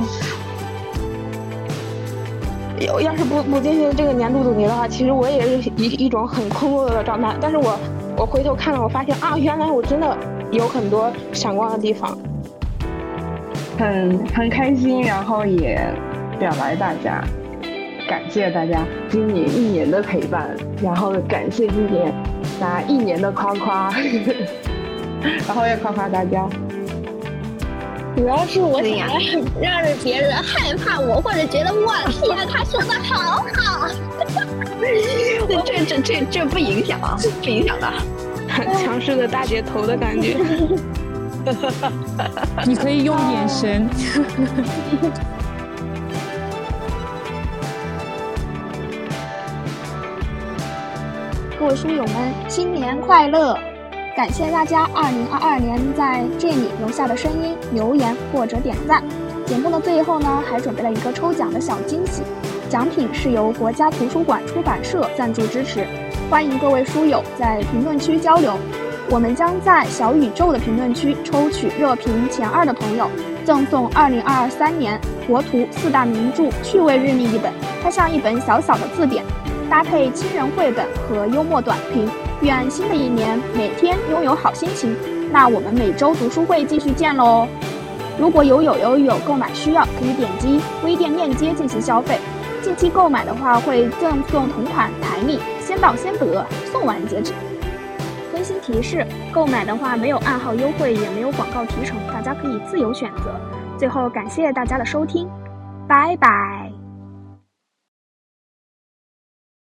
要要是不不进行这个年度总结的话，其实我也是一一种很空落的状态。但是我我回头看了，我发现啊，原来我真的有很多闪光的地方，很很开心，然后也表白大家。感谢大家今年一年的陪伴，然后感谢今年大家一年的夸夸，(laughs) 然后也夸夸大家。主要是我想让让别人害怕我，或者觉得哇天，他说的好好。(laughs) 这这这这不影响啊，不影响的。强势的大姐头的感觉。(laughs) 你可以用眼神。各位书友们，新年快乐！感谢大家2022年在这里留下的声音、留言或者点赞。节目的最后呢，还准备了一个抽奖的小惊喜，奖品是由国家图书馆出版社赞助支持，欢迎各位书友在评论区交流。我们将在小宇宙的评论区抽取热评前二的朋友，赠送2023年国图四大名著趣味日历一本，它像一本小小的字典。搭配亲人绘本和幽默短评，愿新的一年每天拥有好心情。那我们每周读书会继续见喽！如果有友友有购买需要，可以点击微店链接进行消费。近期购买的话会赠送同款台历，先到先得，送完截止。温馨提示：购买的话没有暗号优惠，也没有广告提成，大家可以自由选择。最后感谢大家的收听，拜拜。